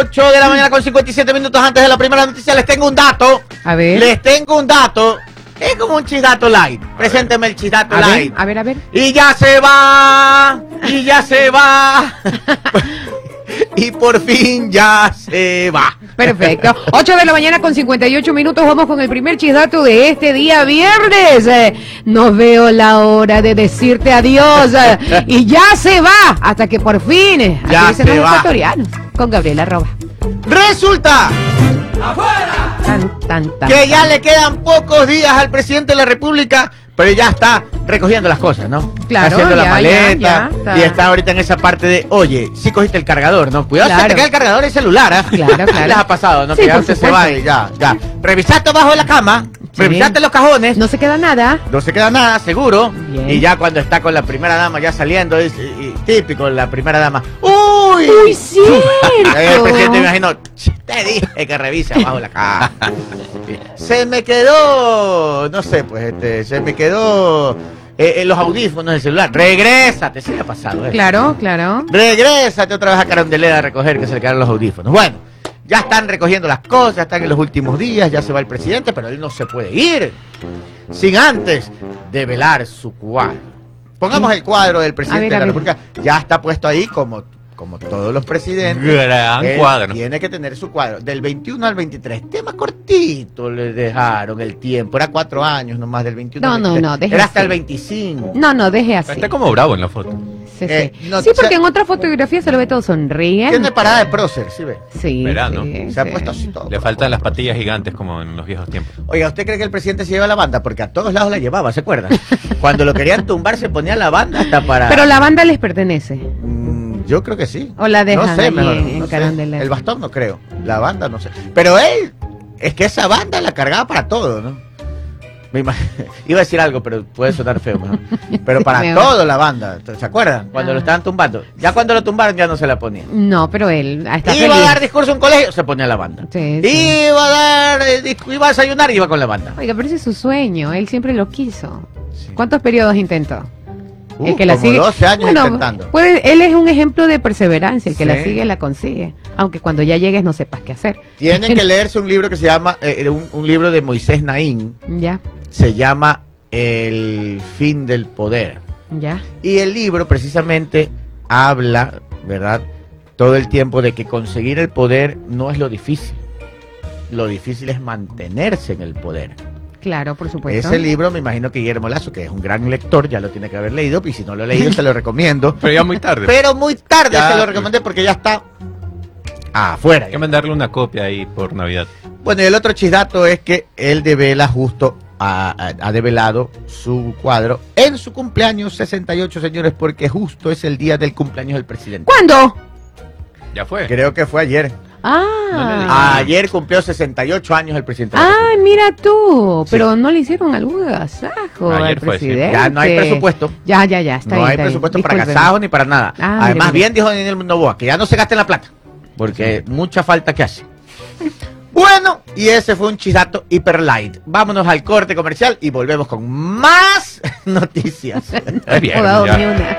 8 de la mañana con 57 minutos antes de la primera noticia, les tengo un dato. A ver. Les tengo un dato. Es como un chidato light. Presénteme el chidato A ver, light. a ver, a ver. Y ya se va, y ya se va. y por fin ya se va. Perfecto. 8 de la mañana con 58 minutos. Vamos con el primer chisdato de este día viernes. Eh, no veo la hora de decirte adiós. eh, y ya se va. Hasta que por fin. eh, Ya se los va. ecuatorianos. Con Gabriela Roba. Resulta Tan, tan, tan. que ya le quedan pocos días al presidente de la República, pero ya está recogiendo las cosas, ¿no? Claro, Haciendo la maleta. ya, ya, está. Y está ahorita en esa parte de, oye, sí cogiste el cargador, ¿no? Cuidado, se Claro. te cae el cargador y el celular, ¿ah? Claro, claro. Les ha pasado, ¿no? Sí, que ya usted se va y ya, ya. Revisaste abajo de la cama. Revisaste los cajones. No se queda nada. No se queda nada, seguro. Bien. Y ya cuando está con la primera dama ya saliendo, es y- y típico, la primera dama. ¡Uy! ¡Uy! Ahí el presidente me imagino, "Ch, te dije que revise abajo la cama. se me quedó, no sé, pues, este, se me quedó eh, eh, los audífonos del celular. Regrésate, se le ha pasado. ¿eh? Claro, claro. Regrésate otra vez a Carondelet a recoger que se le quedaron los audífonos. Bueno, ya están recogiendo las cosas, están en los últimos días, ya se va el presidente, pero él no se puede ir sin antes develar su cuadro. Pongamos el cuadro del presidente ver, de la. República. Ya está puesto ahí como, como todos los presidentes. Gran Él cuadro. Tiene que tener su cuadro. Del 21 al 23. Tema cortito le dejaron el tiempo. Era cuatro años nomás del 21 No, al no, 23. no, deje Era hasta así. el 25. No, no, deje así. Está como bravo en la foto. Sí, Eh, sí. no, Sí, porque en otra fotografía se lo ve todo sonriendo. Tiene parada de prócer, ¿sí ve? Sí, Verano. sí, Se ha sí. puesto así todo. Le faltan las patillas gigantes como en los viejos tiempos. Oiga, ¿usted cree que el presidente se lleva la banda? Porque a todos lados la llevaba, ¿se acuerda? Cuando lo querían tumbar se ponía la banda hasta para... Pero la banda les pertenece. Mm, yo creo que sí. O la dejan no sé, ahí mejor, en- en no sé. Carondelet. El bastón no creo. La banda no sé. Pero él, es que esa banda la cargaba para todo, ¿no? Iba a decir algo, pero puede sonar feo. mejor. Pero para todo la banda. ¿Se acuerdan? Cuando Ah. lo estaban tumbando. Ya cuando lo tumbaron ya no se la ponía. No, pero él está iba feliz. a dar discurso en colegio, se ponía la banda. Sí, sí. Iba a dar, eh, iba a desayunar, iba con la banda. Oiga, pero ese es su sueño. Él siempre lo quiso. Sí. ¿Cuántos periodos intentó? Uh, como 12 años Bueno, intentando. puede- él es un ejemplo de perseverancia. El que Sí. la sigue, la consigue. Aunque cuando ya llegues no sepas qué hacer. Tienen que leerse un libro que se llama, eh, un, un libro de Moisés Naín, Ya, se llama El fin del poder. ya. Y el libro precisamente habla, ¿verdad? Todo el tiempo de que conseguir el poder no es lo difícil. Lo difícil es mantenerse en el poder. Claro, por supuesto. Ese libro me imagino que Guillermo Lazo, que es un gran lector, ya lo tiene que haber leído, y si no lo ha leído se lo recomiendo. Pero ya muy tarde. Pero muy tarde Ya. se lo recomendé porque ya está afuera. Hay que mandarle una copia ahí por Navidad. Bueno, y el otro chisdato es que él devela justo, ha, ha- develado su cuadro en su cumpleaños 68, señores, porque justo es el día del cumpleaños del presidente. ¿Cuándo? Ya fue. Creo que fue ayer. Ah. Ayer cumplió 68 años el presidente. Ay, mira tú. Pero no le hicieron algún agasajo Ayer al fue, sí. presidente. Ya no hay presupuesto. Ya, ya, ya. Está no bien, hay está bien. presupuesto para agasajo ni para nada. Ah, Además, bien dijo Daniel Novoa, que ya no se gaste la plata. Porque mucha falta que hace. Bueno, y ese fue un chisato hiper light. Vámonos al corte comercial y volvemos con más noticias. Ni una.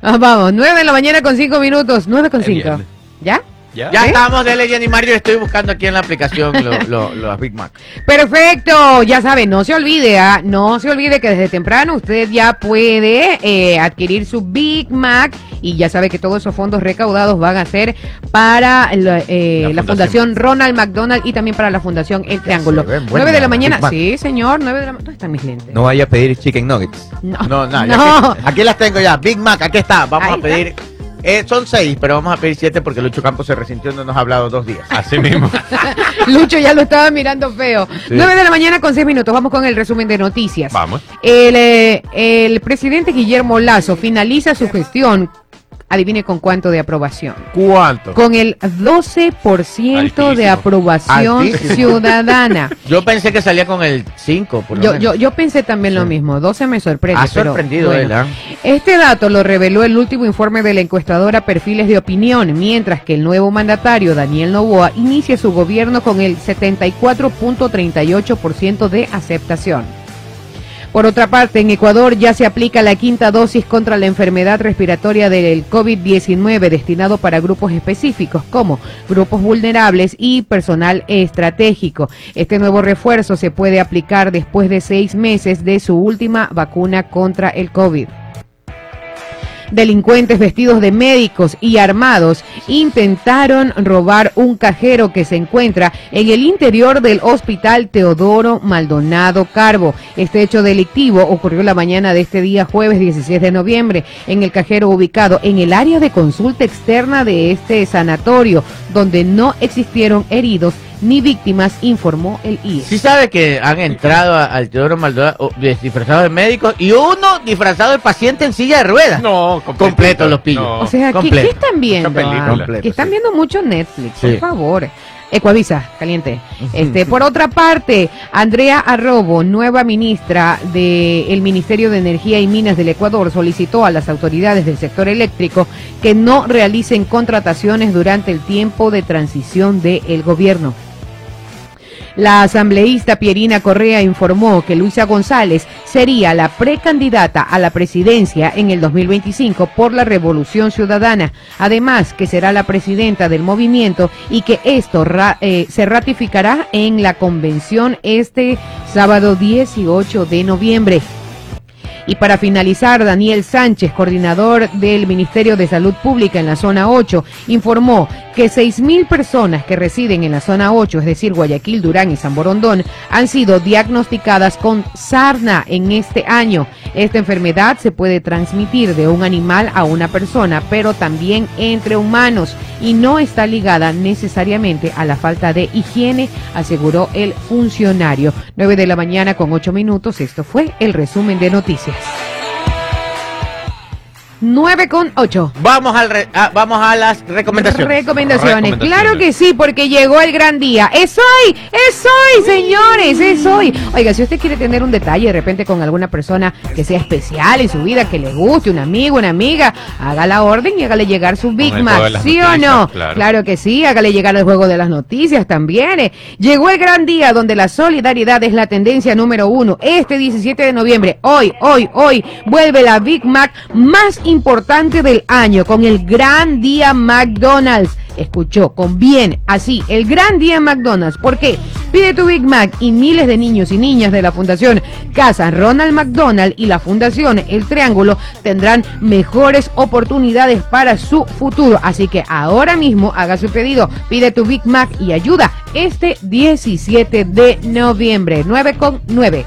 Ah, vamos, 9 de la mañana con 5 minutos. 9 con Es 5. viernes. ¿Ya? ¿Ya? ya estamos de Legend y Mario. Estoy buscando aquí en la aplicación lo- lo- los Big Mac. Perfecto, ya saben, no se olvide, ¿ah? no se olvide que desde temprano usted ya puede eh, adquirir su Big Mac y ya sabe que todos esos fondos recaudados van a ser para la, eh, La la fundación. Fundación Ronald McDonald y también para la Fundación El Triángulo. se ven 9 buenas de la mañana, sí señor, 9 de la mañana. ¿Dónde están mis lentes? No vaya a pedir chicken nuggets. No, No, no, aquí las tengo ya. Big Mac, aquí está. Vamos Ahí a pedir. Eh, son seis, pero vamos a pedir siete porque Lucho Campos se resintió y no nos ha hablado dos días. Así mismo. Lucho ya lo estaba mirando feo. Sí. 9 de la mañana con 6 minutos, vamos con el resumen de noticias. Vamos. El, eh, el presidente Guillermo Lazo finaliza su gestión, adivine con cuánto de aprobación. ¿Cuánto? Con el 12% de Altísimo. aprobación Altísimo. ciudadana. Yo pensé que salía con el 5, por lo Yo, menos. yo, yo pensé también lo mismo, 12 me sorprende. ha pero sorprendido bueno. él, ¿ah? Este dato lo reveló el último informe de la encuestadora Perfiles de Opinión, mientras que el nuevo mandatario, Daniel Novoa, inicia su gobierno con el 74.38% de aceptación. Por otra parte, en Ecuador ya se aplica la quinta dosis contra la enfermedad respiratoria del COVID-19 destinado para grupos específicos como grupos vulnerables y personal estratégico. Este nuevo refuerzo se puede aplicar después de seis meses de su última vacuna contra el COVID. Delincuentes vestidos de médicos y armados intentaron robar un cajero que se encuentra en el interior del hospital Teodoro Maldonado Carbo. Este hecho delictivo ocurrió la mañana de este día jueves 16 de noviembre en el cajero ubicado en el área de consulta externa de este sanatorio, donde no existieron heridos ni víctimas, informó el IES. Sí sabe que han entrado a- al Teodoro Maldonado disfrazados de médicos y uno disfrazado de paciente en silla de ruedas. No, Completo los pillos. No. O sea, ¿qué, completo. qué están viendo? Ah? Completo, que están sí. viendo mucho Netflix, Sí. por favor. Ecuavisa, caliente. Este, por otra parte, Andrea Arrobo, nueva ministra del Ministerio de Energía y Minas del Ecuador, solicitó a las autoridades del sector eléctrico que no realicen contrataciones durante el tiempo de transición del gobierno. La asambleísta Pierina Correa informó que Luisa González sería la precandidata a la presidencia en el 2025 por la Revolución Ciudadana. Además, que será la presidenta del movimiento y que esto eh, se ratificará en la convención este sábado 18 de noviembre. Y para finalizar, Daniel Sánchez, coordinador del Ministerio de Salud Pública en la zona 8, informó que 6.000 personas que residen en la zona 8, es decir, Guayaquil, Durán y San Borondón, han sido diagnosticadas con sarna en este año. Esta enfermedad se puede transmitir de un animal a una persona, pero también entre humanos y no está ligada necesariamente a la falta de higiene, aseguró el funcionario. 9 de la mañana con 8 minutos, esto fue el resumen de noticias. Thanks. 9 con 8. Vamos, al re- a, vamos a las recomendaciones. Recomendaciones. Recomendaciones. Claro que sí, porque llegó el gran día. Es hoy, es hoy, señores, es hoy. Oiga, si usted quiere tener un detalle de repente con alguna persona que sea especial en su vida, que le guste, un amigo, una amiga, haga la orden y hágale llegar su Big Mac, ¿sí o no? claro. que sí, hágale llegar el juego de las noticias también. eh. Llegó el gran día donde la solidaridad es la tendencia número uno. Este 17 de noviembre, hoy, hoy, hoy, vuelve la Big Mac más importante del año con el Gran Día McDonald's. Escuchó con bien, así, el Gran Día McDonald's. ¿Por qué? Pide tu Big Mac y miles de niños y niñas de la Fundación Casa Ronald McDonald y la Fundación El Triángulo tendrán mejores oportunidades para su futuro. Así que ahora mismo haga su pedido, pide tu Big Mac y ayuda este 17 de noviembre, 9 con 9.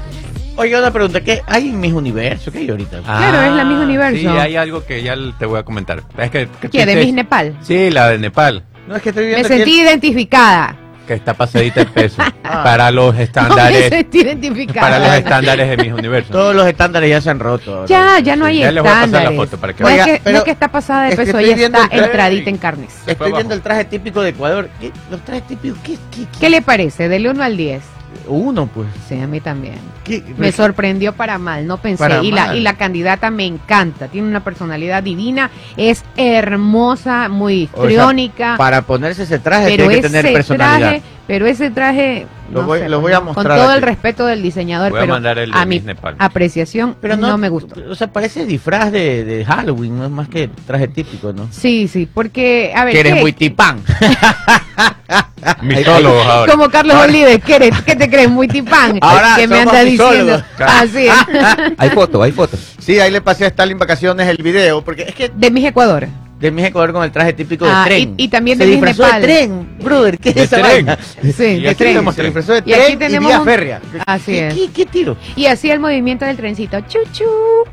Oiga, una pregunta, ¿qué hay en mis universos? ¿Qué hay ahorita? Claro, es la Miss Universo. Sí, hay algo que ya te voy a comentar. Es que, que ¿Qué? ¿De Miss Nepal? Sí, la de Nepal. No, es que estoy Me viendo aquí sentí el- identificada. que está pasadita de peso Ah. para los No me estándares sentí identificada. para los estándares de mis universos. Todos los estándares ya se han roto. ahora. Ya, ya no Sí. hay Ya les voy a pasar la estándares. foto para que no, es que, no es pero que está pasada de es que peso, estoy ella viendo está el- entradita en carnes. Estoy viendo el traje típico de Ecuador. ¿Qué? Los trajes típicos, ¿qué? ¿Qué? qué? ¿Qué le parece? Del 1 al 10. Uno, pues. Sí, a mí también. ¿Qué? Me sorprendió para mal, no pensé. Para y la, y la candidata me encanta, tiene una personalidad divina, es hermosa, muy O sea, histriónica. Para ponerse ese traje pero tiene que tener personalidad. traje, pero ese traje, Lo no voy- sé, lo voy a mostrar con todo el respeto del diseñador, Voy a pero mandar el de a mi Nepal. apreciación Pero no, no, me gustó. O sea, parece disfraz de, de Halloween, no es más que traje típico, ¿no? Sí, sí, porque a ver, Que eres ¿qué? muy tipán. Mitólogos ahora. como Carlos Olives, ¿qué, eres? ¿qué te crees? Muy tipán. Ahora que me anda misólogos. diciendo. Así es. Hay fotos, hay fotos. Sí, ahí le pasé a Stalin Vacaciones el video, porque es que De mis Ecuador. De mi Ecuador con el traje típico Ah, de tren. y- y también Se de Miss disfrazó Nepal. de tren, brother, ¿qué es De esa tren. vaina? Sí, Y de aquí tren. tenemos Se disfrazó de Y aquí tren y, tenemos vía un- férrea. Así ¿Qué, es. ¿Qué, qué tiro? Y hacía el movimiento del trencito. Chuchu.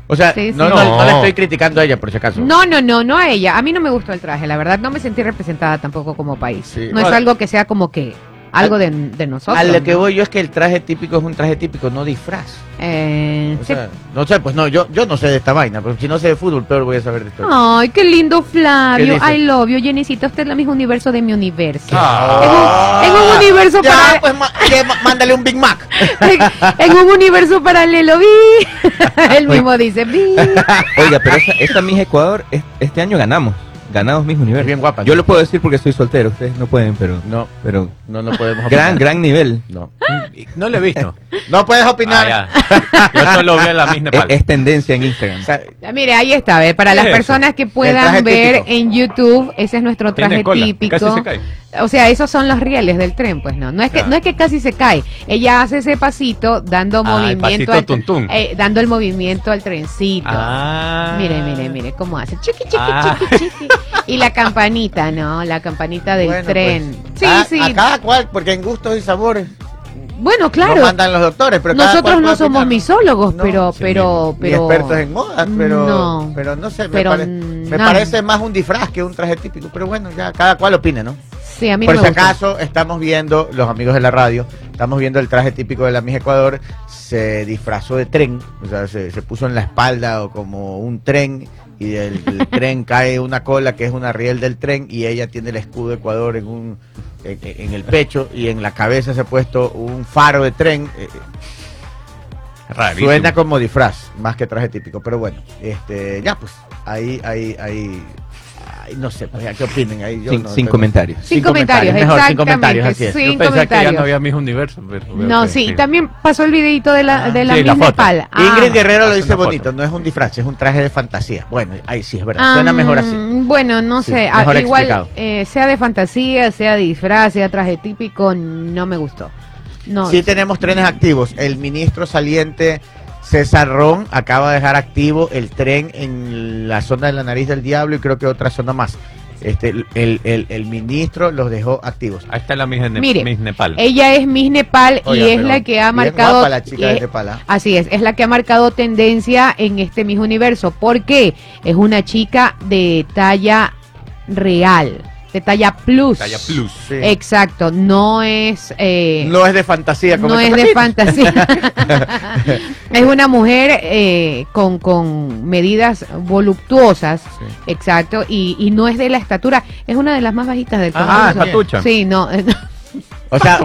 O sea, Sí, sí. no, no, No. no le estoy criticando a ella, por si acaso. No, no, no, no a ella. A mí no me gustó el traje, la verdad. No me sentí representada tampoco como país. Sí. No es algo que sea como que algo de, de nosotros. A lo que ¿no? voy yo es que el traje típico es un traje típico, no disfraz. Eh, O sí. sea, no sé, pues no, yo, yo no sé de esta vaina, pero si no sé de fútbol, peor voy a saber de esto. Ay, qué lindo ¿Qué Flavio. dice? I love you, Jennicita. Usted es la misma universo de mi universo. Ah. En, un, en un universo Ya, para- pues ma- que mándale un Big Mac. en, en un universo paralelo, vi. Él mismo dice, vi. Oiga, pero esa, esa Miss Ecuador, es- este año ganamos. Ganamos Miss Universo. Es bien guapa, Yo ¿no? lo puedo decir porque soy soltero, ustedes no pueden, pero... No, Pero no, no podemos gran, opinar. gran nivel. No. No lo he visto. No puedes opinar. Ah. Yo solo veo la Miss Es, es tendencia en Instagram. O sea, Mire, ahí está, a ver, para ¿Qué las es eso? personas que puedan ver típico. en YouTube, ese es nuestro traje típico. casi se cae. O sea, esos son los rieles del tren, pues no. No es que Claro. no es que casi se cae. Ella hace ese pasito dando Ah, el movimiento pasito al eh, dando el movimiento al trencito. Ah. Mire, mire, mire cómo hace. Chiqui, chiqui, Ah. chiqui, chiqui. Y la campanita, ¿no? La campanita del bueno, tren. pues, sí, a, sí. A cada cual, porque en gustos y sabores Bueno, no claro. mandan los doctores, pero Nosotros no somos misólogos, No, pero, sí, pero, Ni pero. expertos en modas, pero No. pero no sé, me, Pero pare- me parece más un disfraz que un traje típico, pero bueno, ya cada cual opine, ¿no? Sí, a mí Por no si me gustó. acaso estamos viendo, los amigos de la radio, estamos viendo el traje típico de la Miss Ecuador, se disfrazó de tren, o sea, se, se puso en la espalda o como un tren y del, del tren cae una cola que es una riel del tren y ella tiene el escudo de Ecuador en un en, en el pecho y en la cabeza se ha puesto un faro de tren. eh, Rarísimo. Suena como disfraz, más que traje típico, pero bueno, este, ya pues, ahí, ahí, ahí, no sé, pues, ya, ¿qué opinen? Ahí yo sin no sin tengo- comentarios. Sin comentarios, mejor, sin comentarios, así es. sin Yo pensé que ya comentarios. no había mis universos. pero No, que sí, también pasó el videito de la, Ah, de la sí, la Miss foto. Nepal. Ah. Ingrid Guerrero lo dice bonito, no es un disfraz, es un traje de fantasía. Bueno, ahí sí es verdad, suena Ah, mejor así. Bueno, no Sí, sé, ah, igual eh, sea de fantasía, sea disfraz, sea traje típico, no me gustó. No, Sí tenemos trenes activos. El ministro saliente César Ron acaba de dejar activo el tren en la zona de la nariz del diablo y creo que otra zona más. Este, el, el, el- ministro los dejó activos. Ahí está la Miss, Ne- Mire, Miss Nepal. ella es Miss Nepal Oiga, y es la que ha marcado guapa la chica y de es- Nepal, ¿ah? Así es, es la que ha marcado tendencia en este mismo universo. ¿Por qué? Es una chica de talla real, de talla plus. Talla plus. Sí. Exacto, no es eh, No es de fantasía como no es de fantasía. es una mujer eh, con, con medidas voluptuosas, exacto, y, y no es de la estatura, es una de las más bajitas del Ah, concurso. patucha. Sí, no, O sea,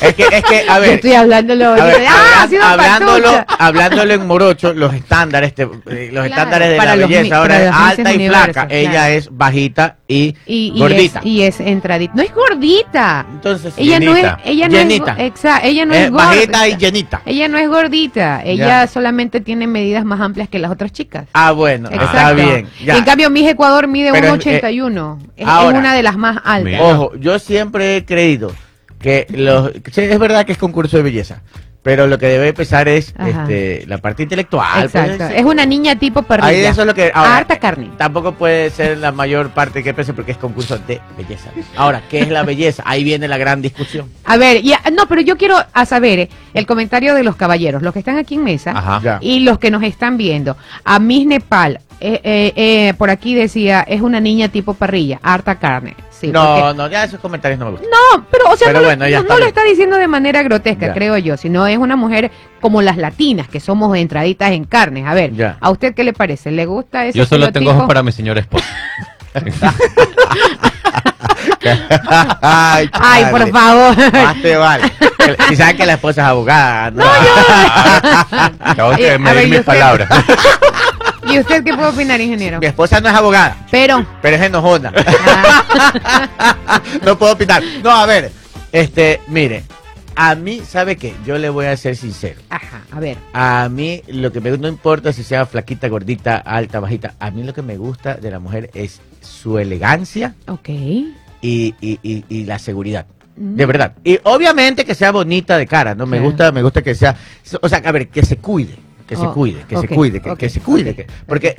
es que, es que, a yo ver, estoy hablándolo. A ver, ah, ha hablan- hablándolo, en morocho, los estándares, te- eh, los estándares de la mi- belleza. Ahora es alta y Universo, flaca. claro. Ella es bajita y, Y, y gordita. Es, y es entradita. No es gordita. Entonces, Ella no es, llenita. ella no Llenita. es, exa- ella no es es gorda. bajita y llenita. Ella no es gordita. Ella Ya. solamente tiene medidas más amplias que las otras chicas. Ah, bueno, está Exacto. bien. ya. En cambio, Miss Ecuador mide Pero es- 1,81. Es, es ahora. una de las más altas. Mira. Ojo, yo siempre he creído que los... sí, es verdad que es concurso de belleza, Pero lo que debe pesar es Ajá. este, la parte intelectual. Exacto. pues, Es una niña tipo perrilla. Ahí eso es lo que. ahora, Harta carne. Tampoco puede ser la mayor parte que pese porque es concurso de belleza. Ahora, ¿qué es la belleza? Ahí viene la gran discusión. A ver, ya, no, pero yo quiero a saber eh, el comentario de los caballeros, los que están aquí en mesa Ajá. Y los que nos están viendo. A Miss Nepal, eh, eh, eh, por aquí decía, es una niña tipo parrilla, harta carne. Sí, no, porque- no, ya esos comentarios no me gustan. No, pero o sea, Pero no, lo- bueno, ella no- está no lo bien. está diciendo de manera grotesca, Ya. creo yo, sino es una mujer como las latinas, que somos entraditas en carnes. A ver, Ya. ¿a usted qué le parece? ¿Le gusta ese Yo solo tengo ojos para mi señora esposa. Ay, Ay, por favor. Más te vale. Si saben que la esposa es abogada. No, Acabo Eh, de medir ¿y mis palabras. ¿Y usted qué puede opinar, ingeniero? Mi esposa no es abogada, Pero, pero es enojona. ah, no puedo opinar. No, a ver, este, mire, a mí, ¿sabe qué? Yo le voy a ser sincero. ajá, a ver. A mí lo que me no importa si sea flaquita, gordita, alta, bajita. A mí lo que me gusta de la mujer es su elegancia Ok. y, y- y- y la seguridad. Mm. De verdad. Y obviamente que sea bonita de cara, ¿no? Me gusta, me gusta que sea, o sea, a ver, que se cuide, que se Oh, cuide, que se cuide, que, se cuide, que- porque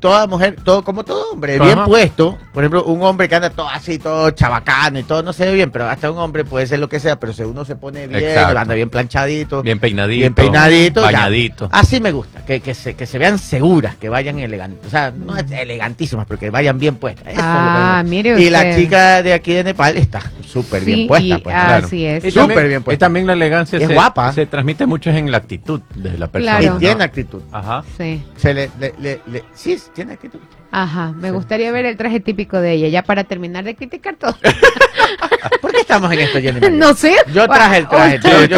toda mujer, todo como todo hombre, Ajá. bien puesto, por ejemplo, un hombre que anda todo así, todo chabacano y todo no se ve bien, pero hasta un hombre puede ser lo que sea, pero si uno se pone bien, Exacto. anda bien planchadito, Bien peinadito. bien peinadito, ya. Bañadito. Así me gusta, que, que, se, que se vean seguras, que vayan elegantes. O sea, no es elegantísimas, pero que vayan bien puestas. Eso Ah, mire Y la usted. chica de aquí de Nepal está súper Sí, bien puesta. y pues, claro. así es. Y Súper también, bien y puesta. también la elegancia Es se, guapa. se transmite mucho en la actitud de la persona. Claro. Y tiene actitud. Ajá. Sí. Se le, le- le- le- sí, tiene actitud. Ajá, me Sí. gustaría ver el traje típico de ella, ya para terminar de criticar todo. ¿Por qué estamos en esto, Jenny? María? no sé. Yo traje el traje, yo- traje el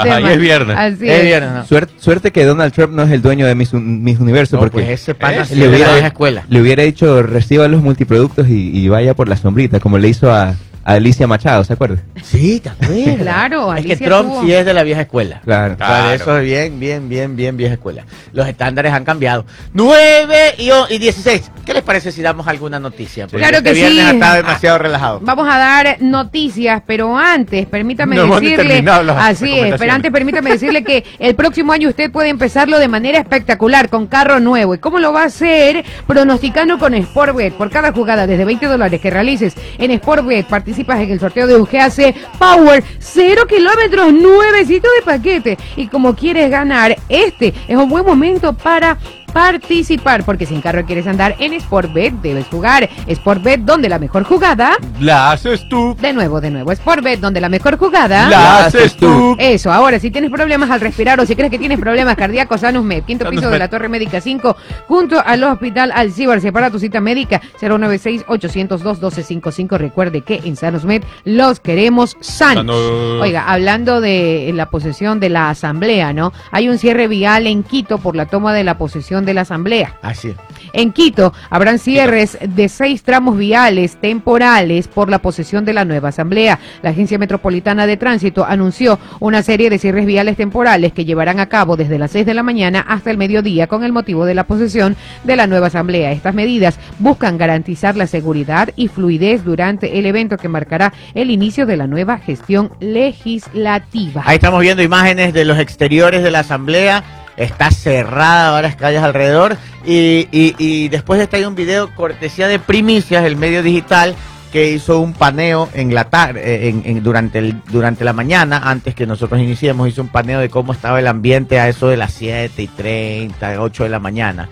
traje. Y es viernes. Así Es es. viernes, ¿no? Suerte, suerte que Donald Trump no es el dueño de Miss, Un- Miss Universo, No, porque pues ese pana le es de hubiera- escuela. le hubiera dicho reciba los multiproductos y, y vaya por la sombrita, como le hizo a Alicia Machado, ¿se acuerda? Sí, ¿te acuerdas? Claro, Es que Alicia Trump tuvo- sí es de la vieja escuela. Claro. Claro. eso es bien, bien, bien, bien vieja escuela. Los estándares han cambiado. 9 y, y 16. ¿Qué les parece si damos alguna noticia? Porque Claro este que viernes sí. ha estado demasiado relajado. Vamos a dar noticias, pero antes, permítame No decirle, así es, pero antes permítame decirle que el próximo año usted puede empezarlo de manera espectacular con carro nuevo. ¿Y cómo lo va a hacer? Pronosticando con Sportbet. Por cada jugada desde 20 dólares que realices en Sportbet, participas en el sorteo de un GAC Power 0 kilómetros, nuevecito de paquete. Y como quieres ganar, este es un buen momento para participar, porque sin carro quieres andar en Sportbet, debes jugar Sportbet, donde la mejor jugada La haces tú. de nuevo, de nuevo, Sportbet, donde la mejor jugada. La haces tú. Eso, ahora, si tienes problemas al respirar o si crees que tienes problemas cardíacos, Sanus Med, quinto Sanus piso de la Torre Médica 5, junto al Hospital Alcibar, separa tu cita médica 096-802-1255. Recuerde que en Sanus Med los queremos sanos. Sanos. Oiga, hablando de la posesión de la asamblea, ¿no? Hay un cierre vial en Quito por la toma de la posesión de la asamblea. Así es. En Quito habrán cierres de seis tramos viales temporales por la posesión de la nueva asamblea. La Agencia Metropolitana de Tránsito anunció una serie de cierres viales temporales que llevarán a cabo desde las 6 de la mañana hasta el mediodía con el motivo de la posesión de la nueva asamblea. Estas medidas buscan garantizar la seguridad y fluidez durante el evento que marcará el inicio de la nueva gestión legislativa. Ahí estamos viendo imágenes de los exteriores de la asamblea. Está cerrada varias calles alrededor. Y, y- y después de esto hay un video cortesía de Primicias, el medio digital, que hizo un paneo en la tarde, en, en- durante, el, durante la mañana, antes que nosotros iniciemos, hizo un paneo de cómo estaba el ambiente a eso de las 7 y 30, 8 de la mañana.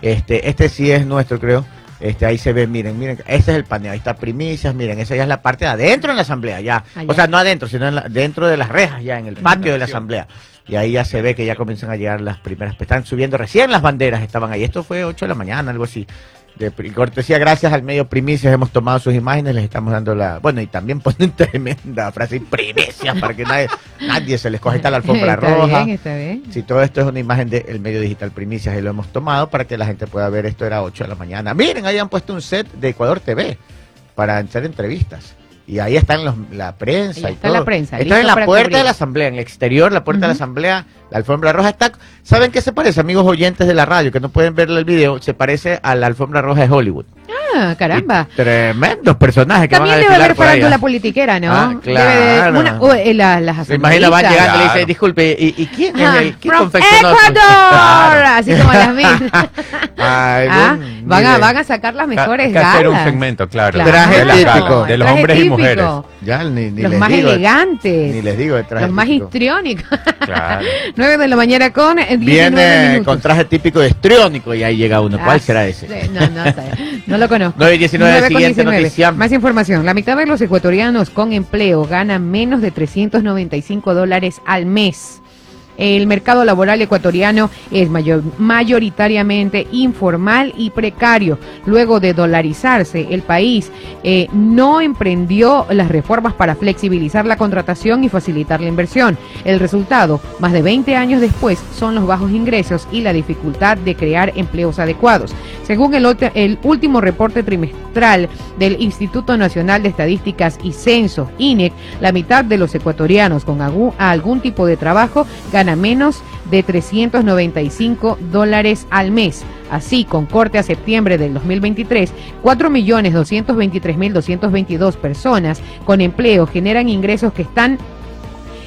Este, este sí es nuestro, creo. Este, ahí se ve, miren, miren, ese es el paneo, ahí está primicias, miren, esa ya es la parte de adentro en la asamblea, ya. Allá. O sea, no adentro, sino en la- dentro de las rejas, ya en el patio de la asamblea. Y ahí ya se ve que ya comienzan a llegar las primeras, están subiendo recién las banderas, estaban ahí. Esto fue 8 de la mañana, algo así. De cortesía, gracias al medio primicias, hemos tomado sus imágenes, les estamos dando la. Bueno, y también ponen tremenda frase, primicias, para que nadie, nadie se les coge. La alfombra está roja. bien, está bien. Si todo esto es una imagen del medio digital Primicias y lo hemos tomado para que la gente pueda ver esto era 8 de la mañana. Miren, ahí han puesto un set de Ecuador TV para hacer entrevistas. Y ahí están los, la prensa Ahí y está todo. la prensa, Está en la puerta cubrir. de la asamblea, en el exterior, la puerta de la asamblea, la alfombra roja está. ¿Saben qué se parece, amigos oyentes de la radio que no pueden ver el video? Se parece a la alfombra roja de Hollywood. Ah, caramba. Tremendos personajes que También van a debe haber farándula politiquera, ¿no? Ah, de- claro. una- o, eh, la- las Se imagina, van llegando y le dicen, disculpe, ¿y, y quién es Ajá, el quién from confeccionó su-" Ecuador, Claro. así como las mismas. Ay, Ah, van, a, mire. van a sacar las mejores que hacer un galas. segmento, claro. Claro. Traje de, la típico. gala, de los hombres y mujeres. Ya, ni, ni Los les más digo, elegantes. Ni les digo de traje los más histriónicos. Claro. 9 de la mañana con eh, 19 Viene minutos. con traje típico de histriónico y ahí llega uno. ¿Cuál Ah, será ese? sí, No, no, sé. no lo conozco. 9 y 19, 9 con siguiente 19. noticia. Más información. La mitad de los ecuatorianos con empleo ganan menos de 395 dólares al mes. El mercado laboral ecuatoriano es mayor- mayoritariamente informal y precario. Luego de dolarizarse, el país eh, no emprendió las reformas para flexibilizar la contratación y facilitar la inversión. El resultado, más de 20 años después, son los bajos ingresos y la dificultad de crear empleos adecuados. Según el, último reporte trimestral del Instituto Nacional de Estadísticas y Censo, INEC, la mitad de los ecuatorianos con algún, tipo de trabajo gana menos de 395 dólares al mes. Así, con corte a septiembre del 2023, 4.223.222 personas con empleo generan ingresos que están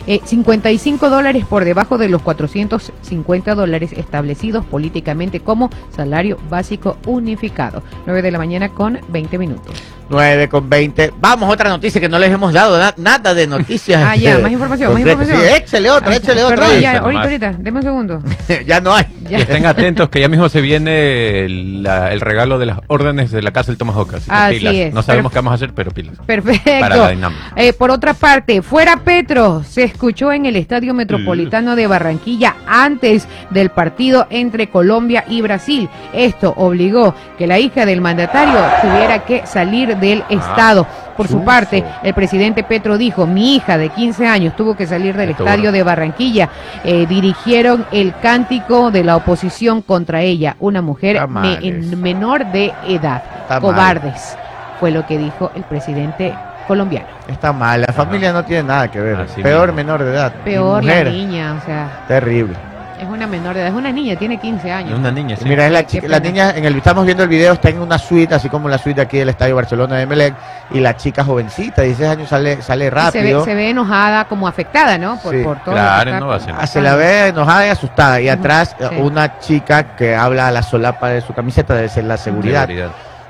eh, 55 dólares por debajo de los 450 dólares establecidos políticamente como salario básico unificado. 9 de la mañana con 20 minutos. 9 con 20. Vamos, otra noticia que no les hemos dado na- nada de noticias. Ah, ya, más información, más información. Sí, échale otra, Ah, échale otra. Perdón, ahí. ya, ahorita, ahorita, deme un segundo. ya no hay. Ya. Y estén atentos que ya mismo se viene el, la- el regalo de las órdenes de la casa del Tomahawk. Así Así pilas. es, No sabemos pero- qué vamos a hacer, pero pilas. Perfecto. Para la dinámica. Eh, por otra parte, fuera Petro, se escuchó en el Estadio Metropolitano de Barranquilla antes del partido entre Colombia y Brasil. Esto obligó que la hija del mandatario tuviera que salir del estado. Por su parte, el presidente Petro dijo, mi hija de 15 años tuvo que salir del Esto estadio bueno. de Barranquilla. Eh, dirigieron el cántico de la oposición contra ella, una mujer me- Tamales. en menor de edad. Cobardes, fue lo que dijo el presidente colombiano. Está mal, la familia no tiene nada que ver. Así Peor mismo. menor de edad. Peor la niña, o sea, Terrible. es una menor de edad, es una niña, tiene 15 años. Una niña, sí. Mira, es la, chica, la niña, en el, estamos viendo el video, está en una suite, así como la suite aquí del Estadio Barcelona de Melec, y la chica jovencita, 16 años, sale, sale Y se, ve, rápido. se ve enojada, como afectada, ¿no? Por, Sí, por todo claro, no va a está ser. Ah, se la ve enojada y asustada. Y atrás eh, sí. una chica que habla a la solapa de su camiseta, debe ser la seguridad.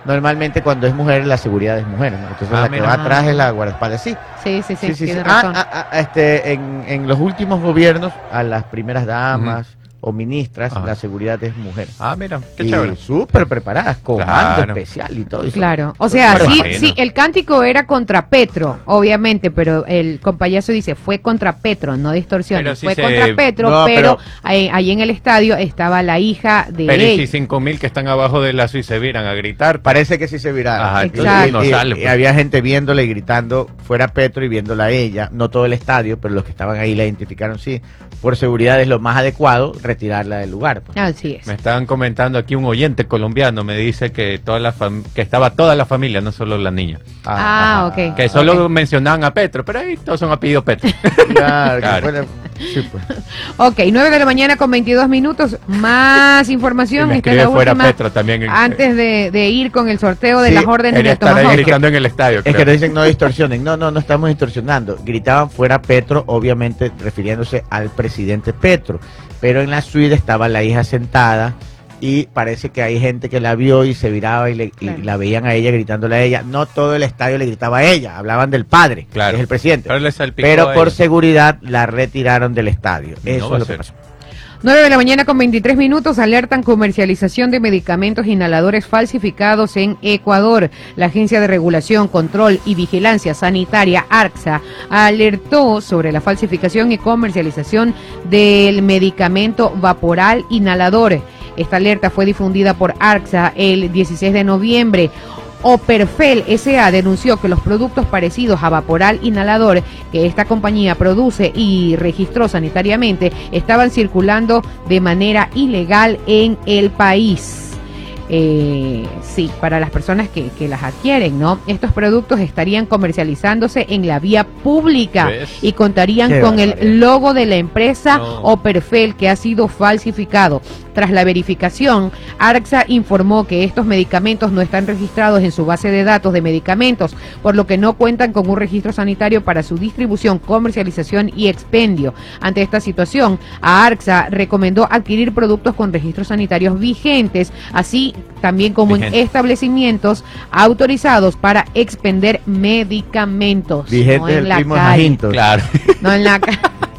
Normalmente cuando es mujer, la seguridad es mujer. ¿no? Entonces Ah, la que mira. va atrás es la guardaespaldas. Sí, Sí, sí, sí, sí, sí. tiene sí. razón. Ah, ah, ah, este, en, en los últimos gobiernos, a las primeras damas o ministras, Ajá. la seguridad es mujer. Ah, mira, qué y chévere. súper preparadas, comando Claro. especial y todo eso. Claro, o sea, Pero sí, sí, el cántico era contra Petro, obviamente, pero el compayazo dice fue contra Petro, no distorsiones, sí fue se- contra Petro, No, pero, pero- ahí, ahí en el estadio estaba la hija de Pero y ella. si 5 mil que están abajo de la suite se vieran a gritar, Parece que sí se viraron. Ajá, Exacto. Y- no y- sale, y pues. había gente viéndola y gritando fuera Petro y viéndola a ella. No todo el estadio, pero los que estaban ahí la identificaron, sí. Por seguridad es lo más adecuado retirarla del lugar. pues. Así es. me estaban comentando aquí un oyente colombiano, me dice que toda la fam- que estaba toda la familia, no solo la niña. Ah, ok. Que solo Ok. mencionaban a Petro, pero ahí todos son apellido Petro. Claro, que Claro. fuera- sí, pues. Ok, 9 de la mañana con 22 minutos. Más información. me Esta es la fuera última. Petro también. en- Antes de, de ir con el sorteo de Sí, las órdenes del estar ahí gritando en el estadio. Es que creo. nos dicen no distorsionen. No, no, no estamos distorsionando. Gritaban fuera Petro, obviamente refiriéndose al presidente Petro. Pero en la suite estaba la hija sentada y parece que hay gente que la vio y se viraba y, le- y Claro. la veían a ella gritándole a ella. No todo el estadio le gritaba a ella, hablaban del padre, Claro. que es el presidente. Pero por seguridad la retiraron del estadio. No Eso es lo que pasó. 9 de la mañana con 23 minutos alertan comercialización de medicamentos inhaladores falsificados en Ecuador. La Agencia de Regulación, Control y Vigilancia Sanitaria, ARCSA, alertó sobre la falsificación y comercialización del medicamento vaporal inhalador. Esta alerta fue difundida por ARCSA el 16 de noviembre. Operfel SA denunció que los productos parecidos a Vaporal Inhalador que esta compañía produce y registró sanitariamente estaban circulando de manera ilegal en el país. Eh, sí, para las personas que, que las adquieren, ¿no? Estos productos estarían comercializándose en la vía pública ¿Ves? y contarían Qué con el logo de la empresa No. Operfel que ha sido falsificado. Tras la verificación, ARCSA informó que estos medicamentos no están registrados en su base de datos de medicamentos, por lo que no cuentan con un registro sanitario para su distribución, comercialización y expendio. Ante esta situación, a ARCSA recomendó adquirir productos con registros sanitarios vigentes, así también como en establecimientos autorizados para expender medicamentos. Vigente no en la calle. Claro. No en la calle.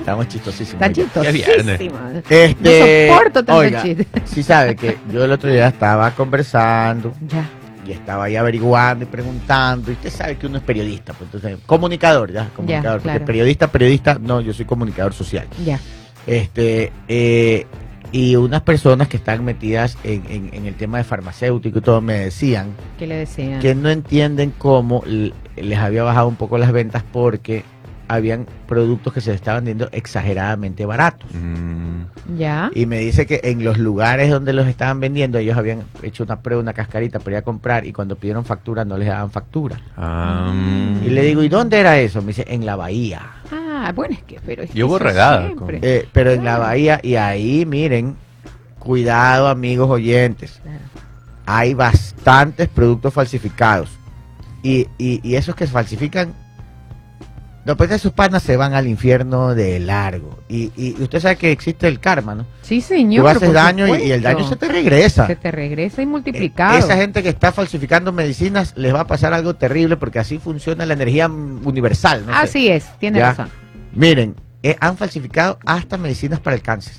Estamos chistosísimos. Está viernes. chistosísimo. Este, No soporto tanto oiga, chiste. Sí sabe que yo el otro día estaba conversando Ya. y estaba ahí averiguando y preguntando. Y usted sabe que uno es periodista, pues entonces, comunicador, ya, comunicador. porque claro. periodista, periodista, no, yo soy comunicador social. Ya. Este, eh, y unas personas que están metidas en, en- en el tema de farmacéutico y todo me decían ¿Qué le desean? que no entienden cómo les había bajado un poco las ventas porque habían productos que se estaban vendiendo exageradamente baratos. Mm, Ya. Y me dice que en los lugares donde los estaban vendiendo, ellos habían hecho una prueba, una cascarita para ir a comprar y cuando pidieron factura no les daban factura. ah, Y le digo, ¿y dónde era eso? Me dice, en la bahía. Ah, bueno, es que, pero es que Y hubo con- Eh, pero en la bahía, y ahí miren, cuidado amigos oyentes, Claro. hay bastantes productos falsificados. Y, y, y esos que se falsifican, después de sus panas se van al infierno de largo. Y, y usted sabe que existe el karma, ¿no? Sí, señor. Tú haces daño y, y el daño se te regresa. Se te regresa y Eh, multiplicado. Esa gente que está falsificando medicinas les va a pasar algo terrible porque así funciona la energía universal. ¿no? sé. Así es, tiene Ya. razón. Miren, eh, han falsificado hasta medicinas para el cáncer.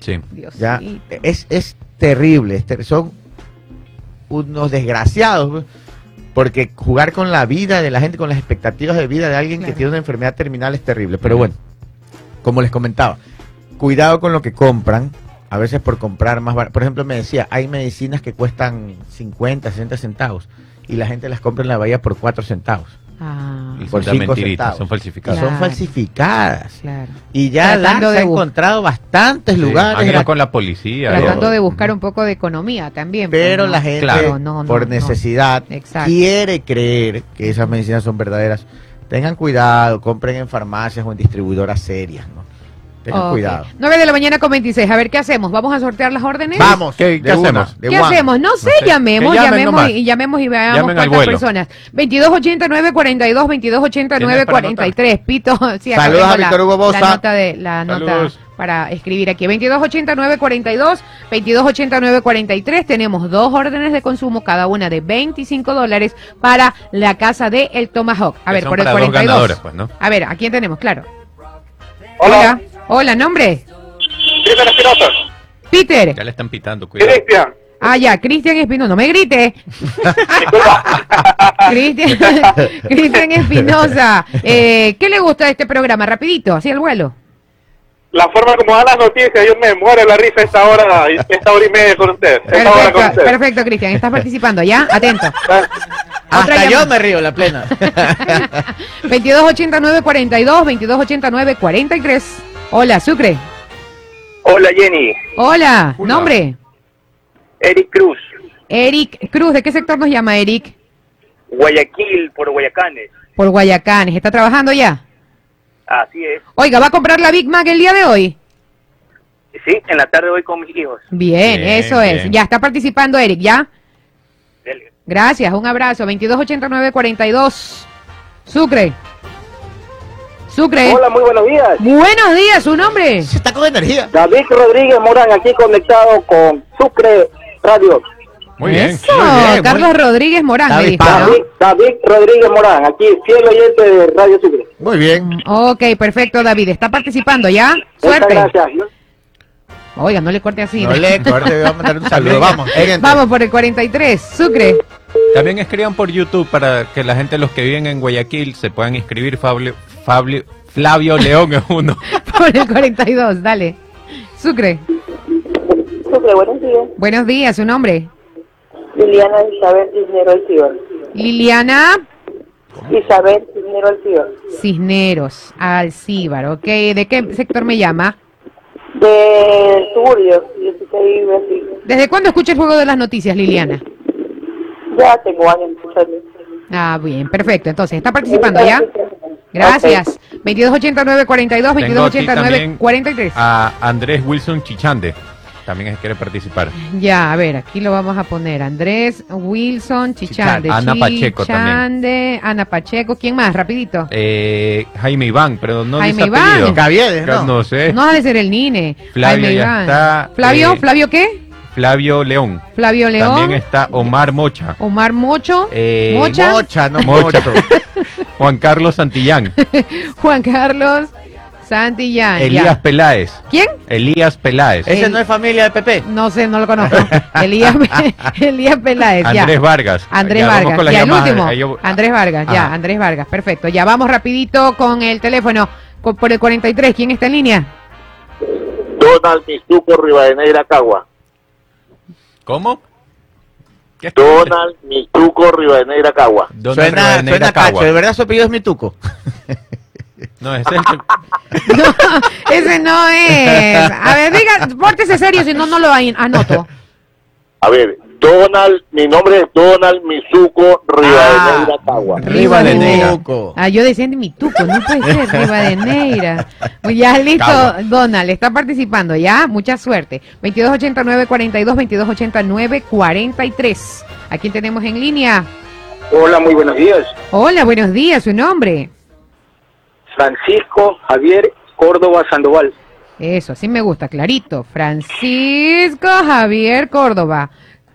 sí. Dios Ya, mío. es, es terrible, es ter- son unos desgraciados, pues, porque jugar con la vida de la gente, con las expectativas de vida de alguien Claro. que tiene una enfermedad terminal es terrible. Pero bueno, como les comentaba, cuidado con lo que compran, a veces por comprar más barato. Por ejemplo, me decía, hay medicinas que cuestan 50, 60 centavos y la gente las compra en la bahía por 4 centavos. Ah, Y Por son cinco centavos. son falsificadas. Claro. son falsificadas. claro. Y ya Tratando ha encontrado bastantes Sí, lugares. han ido en- con la policía. Tratando todo. de buscar un poco de economía también. pues, Pero ¿no? la gente, Claro. No, no, por necesidad, quiere creer que esas medicinas son verdaderas. Tengan cuidado, compren en farmacias o en distribuidoras serias, ¿no? Tengan Ok. cuidado. 9 de la mañana con 26. A ver, ¿qué hacemos? ¿Vamos a sortear las órdenes? Vamos, ¿Qué- qué hacemos? ¿Qué one. hacemos? No sé, sé. llamemos, llamemos y, llamemos y veamos Llamen cuántas personas. 2289 42 2289 43. Pito, sí, acá Saludos a Víctor Hugo Bosa. La nota de la nota Saludos. para escribir aquí. 2289 42 2289 43. Tenemos dos órdenes de consumo, cada una de 25 dólares para la casa de El Tomahawk. A ver, por el para dos 42. ganadores, pues, ¿no? A ver, ¿a quién tenemos? Claro. Hola. Hola, nombre. Cristian Espinosa. Peter. Ya le están pitando, cuidado. Cristian. Ah, ya, Cristian Espinosa. No me grite. Cristian Cristian Espinosa. Eh, ¿Qué le gusta de este programa? Rapidito, así el vuelo. La forma como dan las noticias, yo me muero la risa esta hora, esta hora y media con usted. Esta hora con Perfecto, usted. perfecto, Cristian. Estás participando, ¿ya? Atento. Hasta yo me río, la plena. 2289 42 2289 43. Hola, Sucre. Hola Jenny, Hola, Hola. nombre. Eric Cruz, Eric Cruz. ¿De qué sector nos llama Eric? Guayaquil por Guayacanes. Por Guayacanes. ¿Está trabajando ya? Así es. Oiga, ¿va a comprar la Big Mac el día de hoy? Sí, en la tarde voy con mis hijos. Bien, Bien, eso es. Ya está participando Eric, ¿ya? Dele. Gracias, un abrazo. 228942. Sucre. Sucre. Hola, muy buenos días. Buenos días, su nombre. Se está con energía. David Rodríguez Morán aquí conectado con Sucre Radio. Muy bien. Eso, muy bien, Carlos muy- Rodríguez Morán, me dijo. ¿no? David, David Rodríguez Morán, aquí fiel oyente de Radio Sucre. Muy bien. Ok, perfecto, David. Está participando, ¿ya? Suerte. Muchas gracias. Oiga, no le corte así. No le corte, voy a mandar un saludo. Vamos. Vamos por el 43. Sucre. También escriban por YouTube para que la gente, los que viven en Guayaquil, se puedan inscribir. Fabio, Fabio- Flavio León es uno. Por el 42, dale. Sucre. Sucre, buenos días. Buenos días, su nombre. Liliana Isabel Cisnero Alcibar. Liliana Isabel Cisnero Alcibar. Cisneros, Alcíbar, ok. ¿De qué sector me llama? De suburbio, 16 así. ¿Desde cuándo escucha el juego de las noticias, Liliana? Ya tengo años escuchando. Ah, bien, perfecto. Entonces, ¿está participando ya? Gracias. 2289 42 Tengo aquí 2289 también 43. a Andrés Wilson Chichande. también quiere participar. Ya, a ver, aquí lo vamos a poner. Andrés, Wilson, Chichande. Ana Pacheco también. Chichande, Ana Pacheco. ¿Quién más? Rapidito. Eh, Jaime Iván, pero no Jaime Iván. apellido. Caviedes, ¿no? No sé. No ha de ser el Nine. Flavio Jaime ya Iván. está, ¿Flavio? eh, ¿Flavio qué? Flavio León. Flavio León. También está Omar Mocha. Omar Mocho. Eh, Mocha. Mocha, no Mocha. Juan Carlos Santillán. Juan Carlos Santillán. Elías ya. Peláez. ¿Quién? Elías Peláez. Ese El- no es familia de Pepe. No sé, no lo conozco. Elías, Elías Peláez. ya. Andrés Vargas. Andrés Ya, Vargas. Ya, el último. Yo- Andrés Vargas, ya. Andrés Vargas, perfecto. Ya vamos rapidito con el teléfono por el 43. ¿Quién está en línea? Donald Mizuko Rivadeneira Cagua. ¿Cómo? Donald Mizuko Rivadeneira Cagua. Donald Suena, Rivadeneira suena Cagua. cacho. De verdad su apellido es Mituco. No, ese es el que- No, ese no es. A ver, diga, pórtese serio, si no, no lo an- anoto. A ver, Donald, mi nombre es Donald Mizuko Rivadeneira Cagua. Rivadeneira. Mituco. Ah, yo decía de mi tuco, no puede ser, Rivadeneira. Pues ya listo, Cagua. Donald, está participando, ¿ya? Mucha suerte. 2289-42, 2289-43. ¿A quién tenemos en línea? Hola, muy buenos días. Hola, buenos días, su nombre. Francisco Javier Córdoba Sandoval. Eso, así me gusta, clarito. Francisco Javier Córdoba.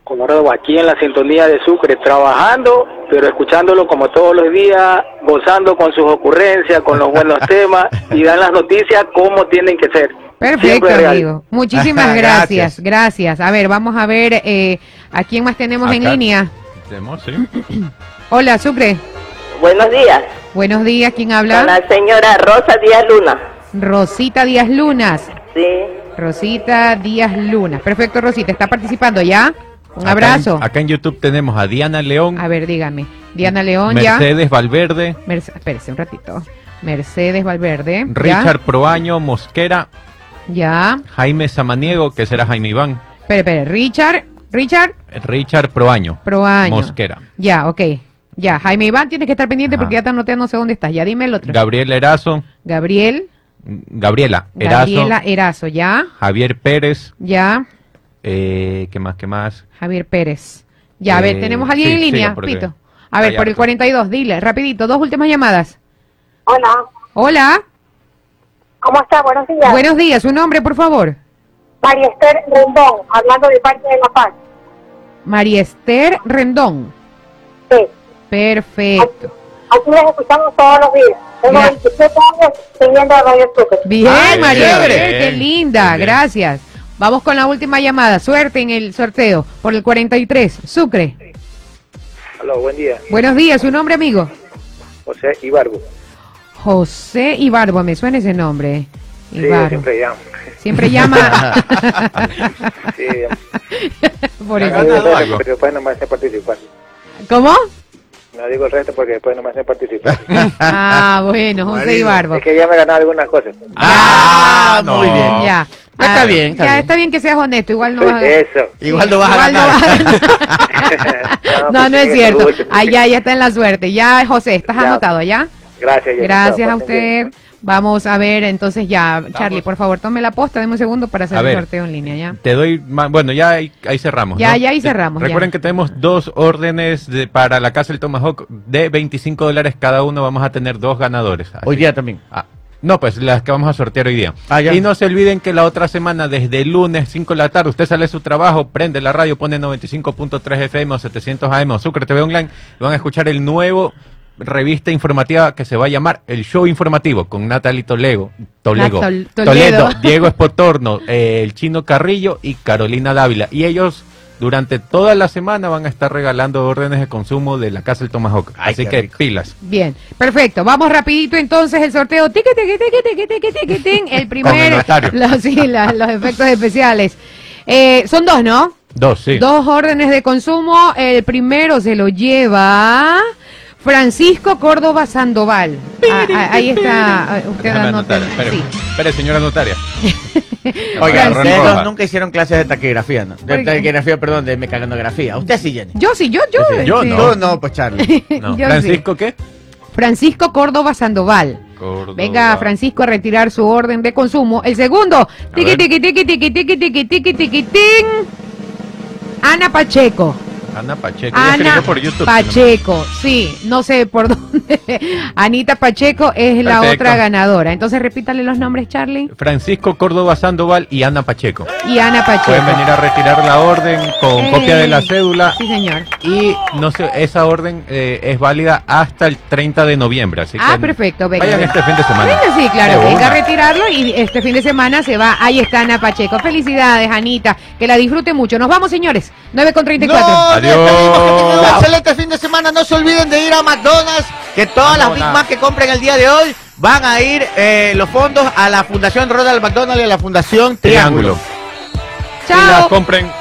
Córdoba, aquí en la sintonía de Sucre, trabajando, pero escuchándolo como todos los días, gozando con sus ocurrencias, con los buenos temas y dan las noticias como tienen que ser. Perfecto, amigo. Muchísimas gracias, gracias. A ver, vamos a ver eh, a quién más tenemos en línea. Tenemos, sí. Hola, Sucre. Buenos días. Buenos días, ¿quién Con habla? la señora Rosa Díaz Luna. Rosita Díaz Lunas. Sí. Rosita Díaz Lunas. Perfecto, Rosita. ¿Está participando ya? Un Acá abrazo. en- acá en YouTube tenemos a Diana León, A ver, dígame. Diana León ya. Mercedes Valverde, Merce- espérese un ratito. Mercedes Valverde. ¿ya? Richard Proaño Mosquera, Ya. Jaime Samaniego, que será Jaime Iván, Espere, espere. Richard. Richard Richard Proaño Proaño. Mosquera, Ya, ok. Ya, Jaime Iván tiene que estar pendiente Ajá. porque ya te anoté, no sé dónde estás. Ya dime el otro. Gabriel Erazo, Gabriel. Gabriela Erazo, Gabriela Erazo, ya. Javier Pérez, Ya. Eh, ¿qué más, qué más? Javier Pérez. Ya, a ver, Eh, ¿tenemos a alguien sí, en línea, porque Pito? A ver, por el harto. 42, dile, rapidito, dos últimas llamadas. Hola. Hola, ¿Cómo está? Buenos días. buenos días, su nombre, por favor. María Esther Rendón, hablando de parte de La Paz. María Esther Rendón. Sí. Perfecto. Aquí les escuchamos todos los días. Tengo Ya. 27 años teniendo Radio Sucre. Bien, Ay, María qué linda, gracias. Vamos con la última llamada. Suerte en el sorteo por el 43. Sucre. Hola, buen día. Buenos días, su nombre, amigo. José Ibargo. José Ibarbo, me suena ese nombre. Sí, Ibarbo. siempre llamo. Siempre llama. Sí, por Ya eso. no no participar. ¿Cómo? No digo el resto porque después no me hacen participar. Ah, bueno, José. Ibarbo. es que ya me he ganado algunas cosas. Ah, no. muy bien. Ya. Ya está Ah, bien, está ya bien. está bien que seas honesto, igual no vas a Eso. Igual no vas a igual no ganar. vas a ganar. No, No, pues no es sí, cierto. Allá ya está en la suerte. Ya, José, estás Ya. anotado, ¿ya? Gracias. ya Gracias a bien. Vamos a ver, entonces ya, Charlie, por favor, tome la posta, deme un segundo para hacer A el ver. sorteo en línea, ¿ya? Te doy, ma- bueno, ya ahí, ahí cerramos. Ya, ¿no? ya ahí cerramos, ya. Recuerden que tenemos dos órdenes de, para la casa del Tomahawk de 25 dólares cada uno. Vamos a tener dos ganadores. Así- Hoy día también. Ah, no, pues las que vamos a sortear hoy día. Ah. Y no se olviden que la otra semana, desde el lunes 5 de la tarde, usted sale de su trabajo, prende la radio, pone 95.3 FM o 700 AM o Sucre TV Online y van a escuchar el nuevo revista informativa que se va a llamar El Show Informativo con Natalie Toledo, Toledo, Ah, Tol- Toledo. Diego Espotorno, eh, el Chino Carrillo y Carolina Dávila. Y ellos durante toda la semana van a estar regalando órdenes de consumo de la Casa del Tomahawk. Ay, Así que rico. pilas. Bien, perfecto. Vamos rapidito entonces el sorteo. Tiqui, tiqui, tiqui, tiqui, tiqui, tiqui, tin. El Con el primer, notario. los, sí, la- los efectos especiales. Eh, son dos, ¿no? Dos, sí. Dos órdenes de consumo. El primero se lo lleva Francisco Córdoba Sandoval. Ah, ah, ahí está. ah, Usted anotar. Espere, Sí. espere, señora notaria. Oiga, Francisco. ustedes nunca hicieron clases de taquigrafía, ¿no? ¿Por De taquigrafía, perdón, de mecanografía. Usted sí, Jenny. Yo sí, yo, yo. Yo este, no. Tú no, pues Charlie. No. Yo Francisco, ¿qué? Francisco Córdoba Sandoval. Córdoba. Venga Francisco a retirar su orden de consumo. El segundo, tiqui tiqui tiqui tiqui tiqui tiqui tiqui tiqui ting. Ana Pacheco. Ana Pacheco. Ana por YouTube. Pacheco, sí, no sé por dónde. Anita Pacheco es la otra ganadora. Entonces repítale los nombres, Charlie. Francisco Córdoba Sandoval y Ana Pacheco. Y Ana Pacheco. Pueden venir a retirar la orden con Eh, copia de la cédula Sí, señor. y no sé, esa orden eh, es válida hasta el 30 de noviembre. Así Ah, que perfecto, venga. Vayan este fin de semana. Venga, sí, claro, venga a retirarlo y este fin de semana se va. Ahí está Ana Pacheco. Felicidades, Anita. Que la disfrute mucho. Nos vamos, señores. 9 con 34. Nos Adiós. Tengan un excelente fin de semana. No se olviden de ir a McDonald's, que todas las Big. Mac que compren el día de hoy van a ir eh, los fondos a la Fundación Ronald McDonald y a la Fundación Triángulo. Triángulo. Y las Chao. compren